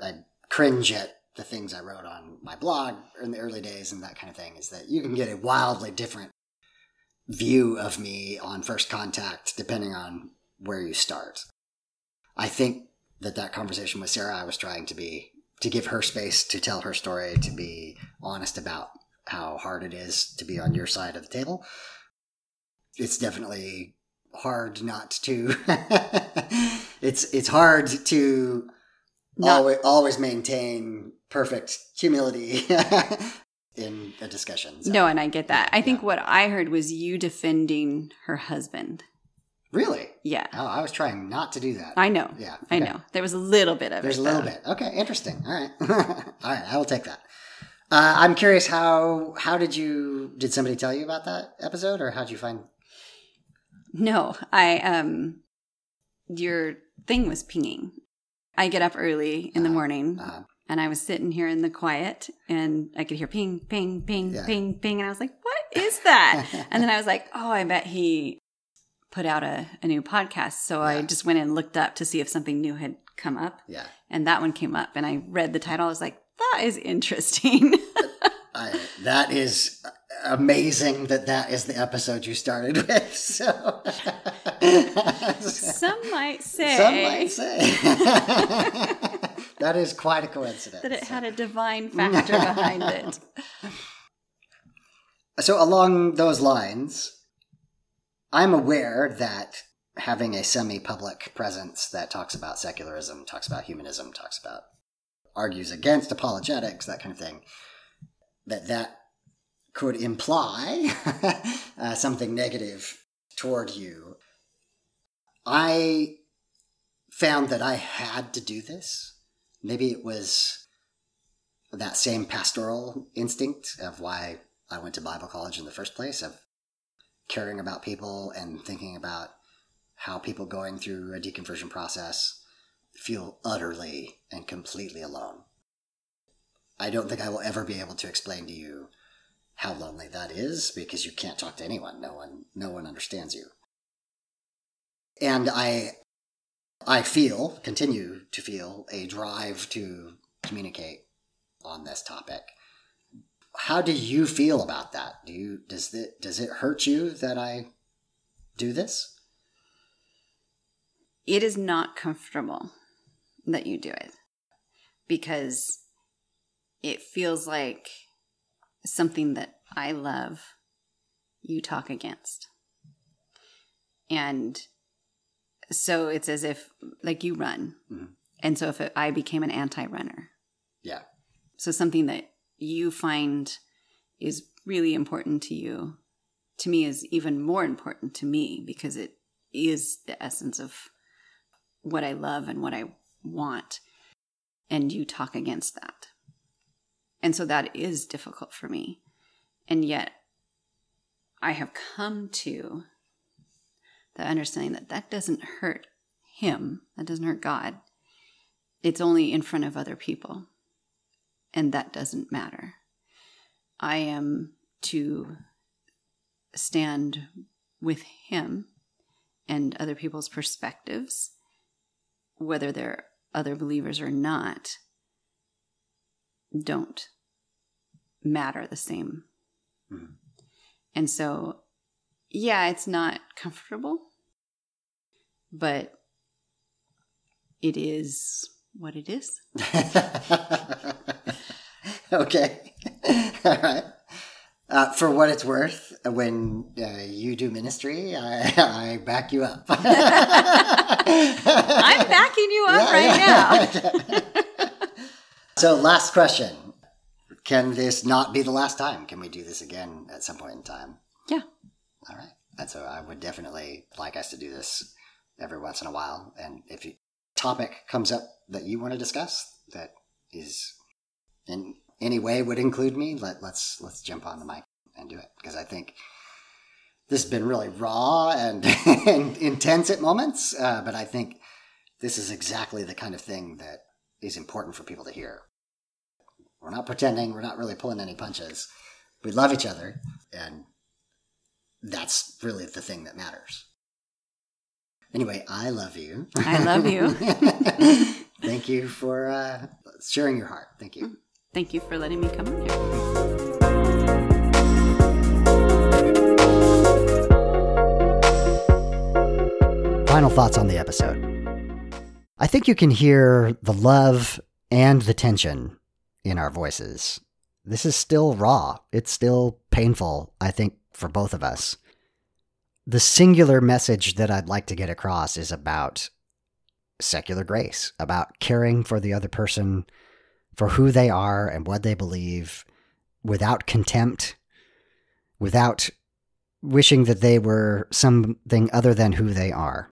I cringe at the things I wrote on my blog in the early days and that kind of thing is that you can get a wildly different view of me on first contact depending on where you start. I think that that conversation with Sarah, I was trying to be, to give her space to tell her story, to be honest about how hard it is to be on your side of the table. It's definitely hard not to. it's it's hard to Not- always, always maintain perfect humility in a discussion. So- No, and I get that. I think Yeah. what I heard was you defending her husband. really, Yeah. oh, I was trying not to do that. I know. Yeah, I know. There was a little bit of it. There's it. a little though. bit. Okay, interesting. All right, all right. I will take that. Uh, I'm curious how how did you did somebody tell you about that episode or how did you find? No, I um your thing was pinging. I get up early in the morning Uh, and I was sitting here in the quiet and I could hear ping, ping, ping, Yeah. ping, ping. And I was like, what is that? and then I was like, oh, I bet he put out a, a new podcast. So I just went and looked up to see if something new had come up. yeah, And that one came up and I read the title. I was like, that is interesting. I, that is amazing that that is the episode you started with. So Some might say, Some might say. that is quite a coincidence. that it had a divine factor behind it. So, along those lines, I'm aware that having a semi public presence that talks about secularism, talks about humanism, talks about, argues against apologetics, that kind of thing, that that could imply uh, something negative toward you. I found that I had to do this. Maybe it was that same pastoral instinct of why I went to Bible college in the first place, of caring about people and thinking about how people going through a deconversion process feel utterly and completely alone. I don't think I will ever be able to explain to you how lonely that is because you can't talk to anyone. No one no one understands you. And I I feel, continue to feel a drive to communicate on this topic. How do you feel about that? Do you does it does it hurt you that I do this? It is not comfortable that you do it because it feels like something that I love you talk against. And so it's as if, like, you run. Mhm. And so if it, I became an anti runner, Yeah. so something that you find is really important to you, to me is even more important to me because it is the essence of what I love and what I want. And you talk against that. And so that is difficult for me. And yet I have come to the understanding that that doesn't hurt him, that doesn't hurt God. It's only in front of other people. And that doesn't matter. I am to stand with him and other people's perspectives, whether they're other believers or not, don't matter the same. Mhm. And so, yeah, it's not comfortable, but it is what it is. okay. All right. Uh, for what it's worth, when uh, you do ministry, I, I back you up. I'm backing you up right now. so, last question. Can this not be the last time? Can we do this again at some point in time? Yeah. All right. And so I would definitely like us to do this every once in a while. And if a topic comes up that you want to discuss that is in any way would include me, let, let's let's jump on the mic and do it because I think this has been really raw and, and intense at moments. Uh, but I think this is exactly the kind of thing that is important for people to hear. We're not pretending. We're not really pulling any punches. We love each other, and that's really the thing that matters. Anyway, I love you. I love you. Thank you for uh, sharing your heart. Thank you. Thank you for letting me come on here. Final thoughts on the episode. I think you can hear the love and the tension in our voices. This is still raw. It's still painful, I think, for both of us. The singular message that I'd like to get across is about secular grace, about caring for the other person for who they are and what they believe without contempt, without wishing that they were something other than who they are.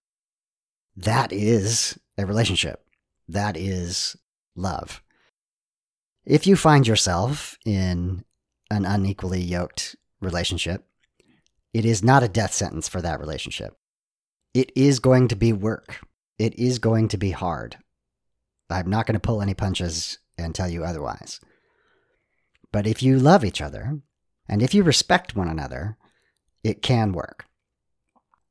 That is a relationship. That is love. If you find yourself in an unequally yoked relationship, it is not a death sentence for that relationship. It is going to be work. It is going to be hard. I'm not going to pull any punches and tell you otherwise. But if you love each other and if you respect one another, it can work.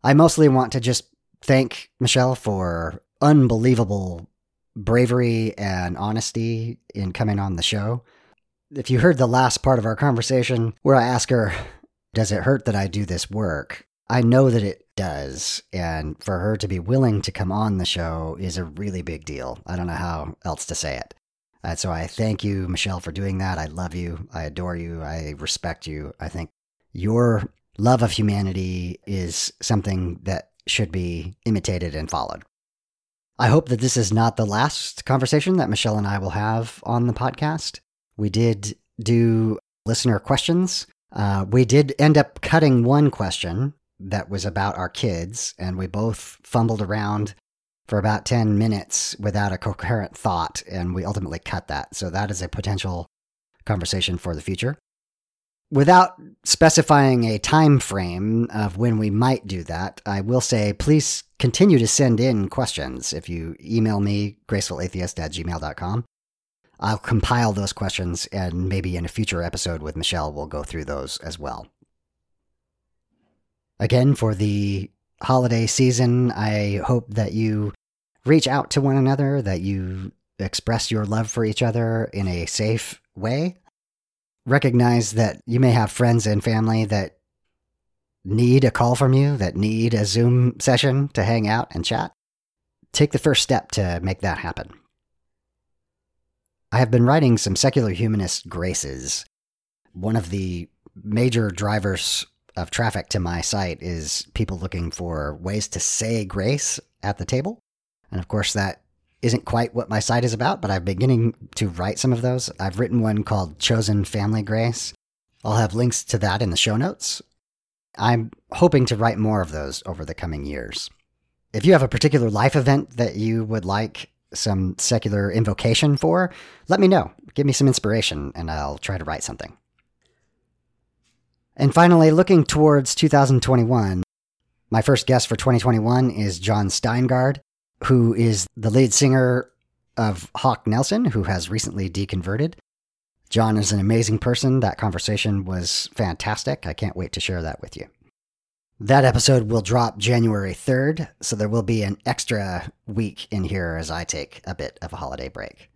I mostly want to just thank Michelle for unbelievable bravery and honesty in coming on the show. If you heard the last part of our conversation where I ask her, Does it hurt that I do this work? I know that it does. And for her to be willing to come on the show is a really big deal. I don't know how else to say it. Uh, so I thank you, Michelle, for doing that. I love you. I adore you. I respect you. I think your love of humanity is something that should be imitated and followed. I hope that this is not the last conversation that Michelle and I will have on the podcast. We did do listener questions. Uh, we did end up cutting one question that was about our kids, and we both fumbled around for about 10 minutes without a coherent thought, and we ultimately cut that. So that is a potential conversation for the future. Without specifying a time frame of when we might do that, I will say please continue to send in questions. If you email me, gracefulatheist at gmail.com, I'll compile those questions and maybe in a future episode with Michelle, we'll go through those as well. Again, for the holiday season, I hope that you reach out to one another, that you express your love for each other in a safe way. Recognize that you may have friends and family that need a call from you, that need a Zoom session to hang out and chat. Take the first step to make that happen. I have been writing some secular humanist graces. One of the major drivers of traffic to my site is people looking for ways to say grace at the table. And of course, that isn't quite what my site is about, but I'm beginning to write some of those. I've written one called Chosen Family Grace. I'll have links to that in the show notes. I'm hoping to write more of those over the coming years. If you have a particular life event that you would like some secular invocation for, let me know. Give me some inspiration, and I'll try to write something. And finally, looking towards 2021, my first guest for 2021 is Jon Steingard, who is the lead singer of Hawk Nelson, who has recently deconverted. Jon is an amazing person. That conversation was fantastic. I can't wait to share that with you. That episode will drop January 3rd, so there will be an extra week in here as I take a bit of a holiday break.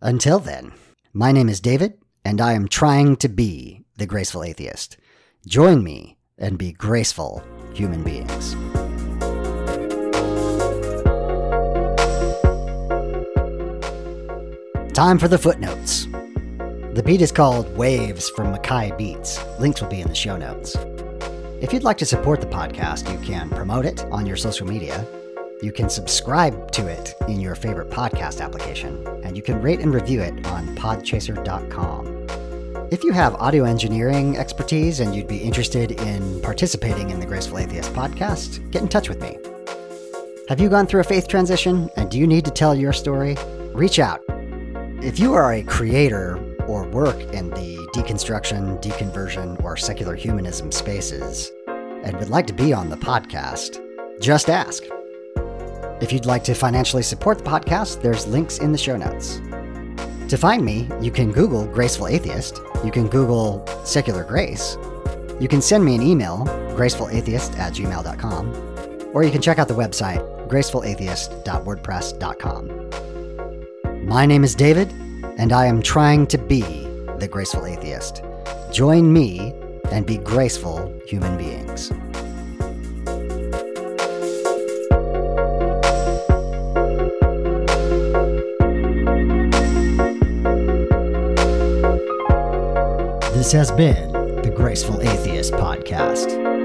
Until then, my name is David, and I am trying to be the graceful atheist. Join me and be graceful human beings. Time for the footnotes. The beat is called Waves from Mackay Beats. Links will be in the show notes. If you'd like to support the podcast, you can promote it on your social media. You can subscribe to it in your favorite podcast application, and you can rate and review it on podchaser.com. If you have audio engineering expertise and you'd be interested in participating in the Graceful Atheist podcast, get in touch with me. Have you gone through a faith transition and do you need to tell your story? Reach out if you are a creator or work in the deconstruction, deconversion, or secular humanism spaces and would like to be on the podcast, just ask. If you'd like to financially support the podcast, there's links in the show notes. To find me, you can Google Graceful Atheist, you can Google Secular Grace, you can send me an email, gracefulatheist at gmail.com, or you can check out the website, gracefulatheist.wordpress.com. My name is David, and I am trying to be the graceful atheist. Join me and be graceful human beings. This has been the Graceful Atheist Podcast.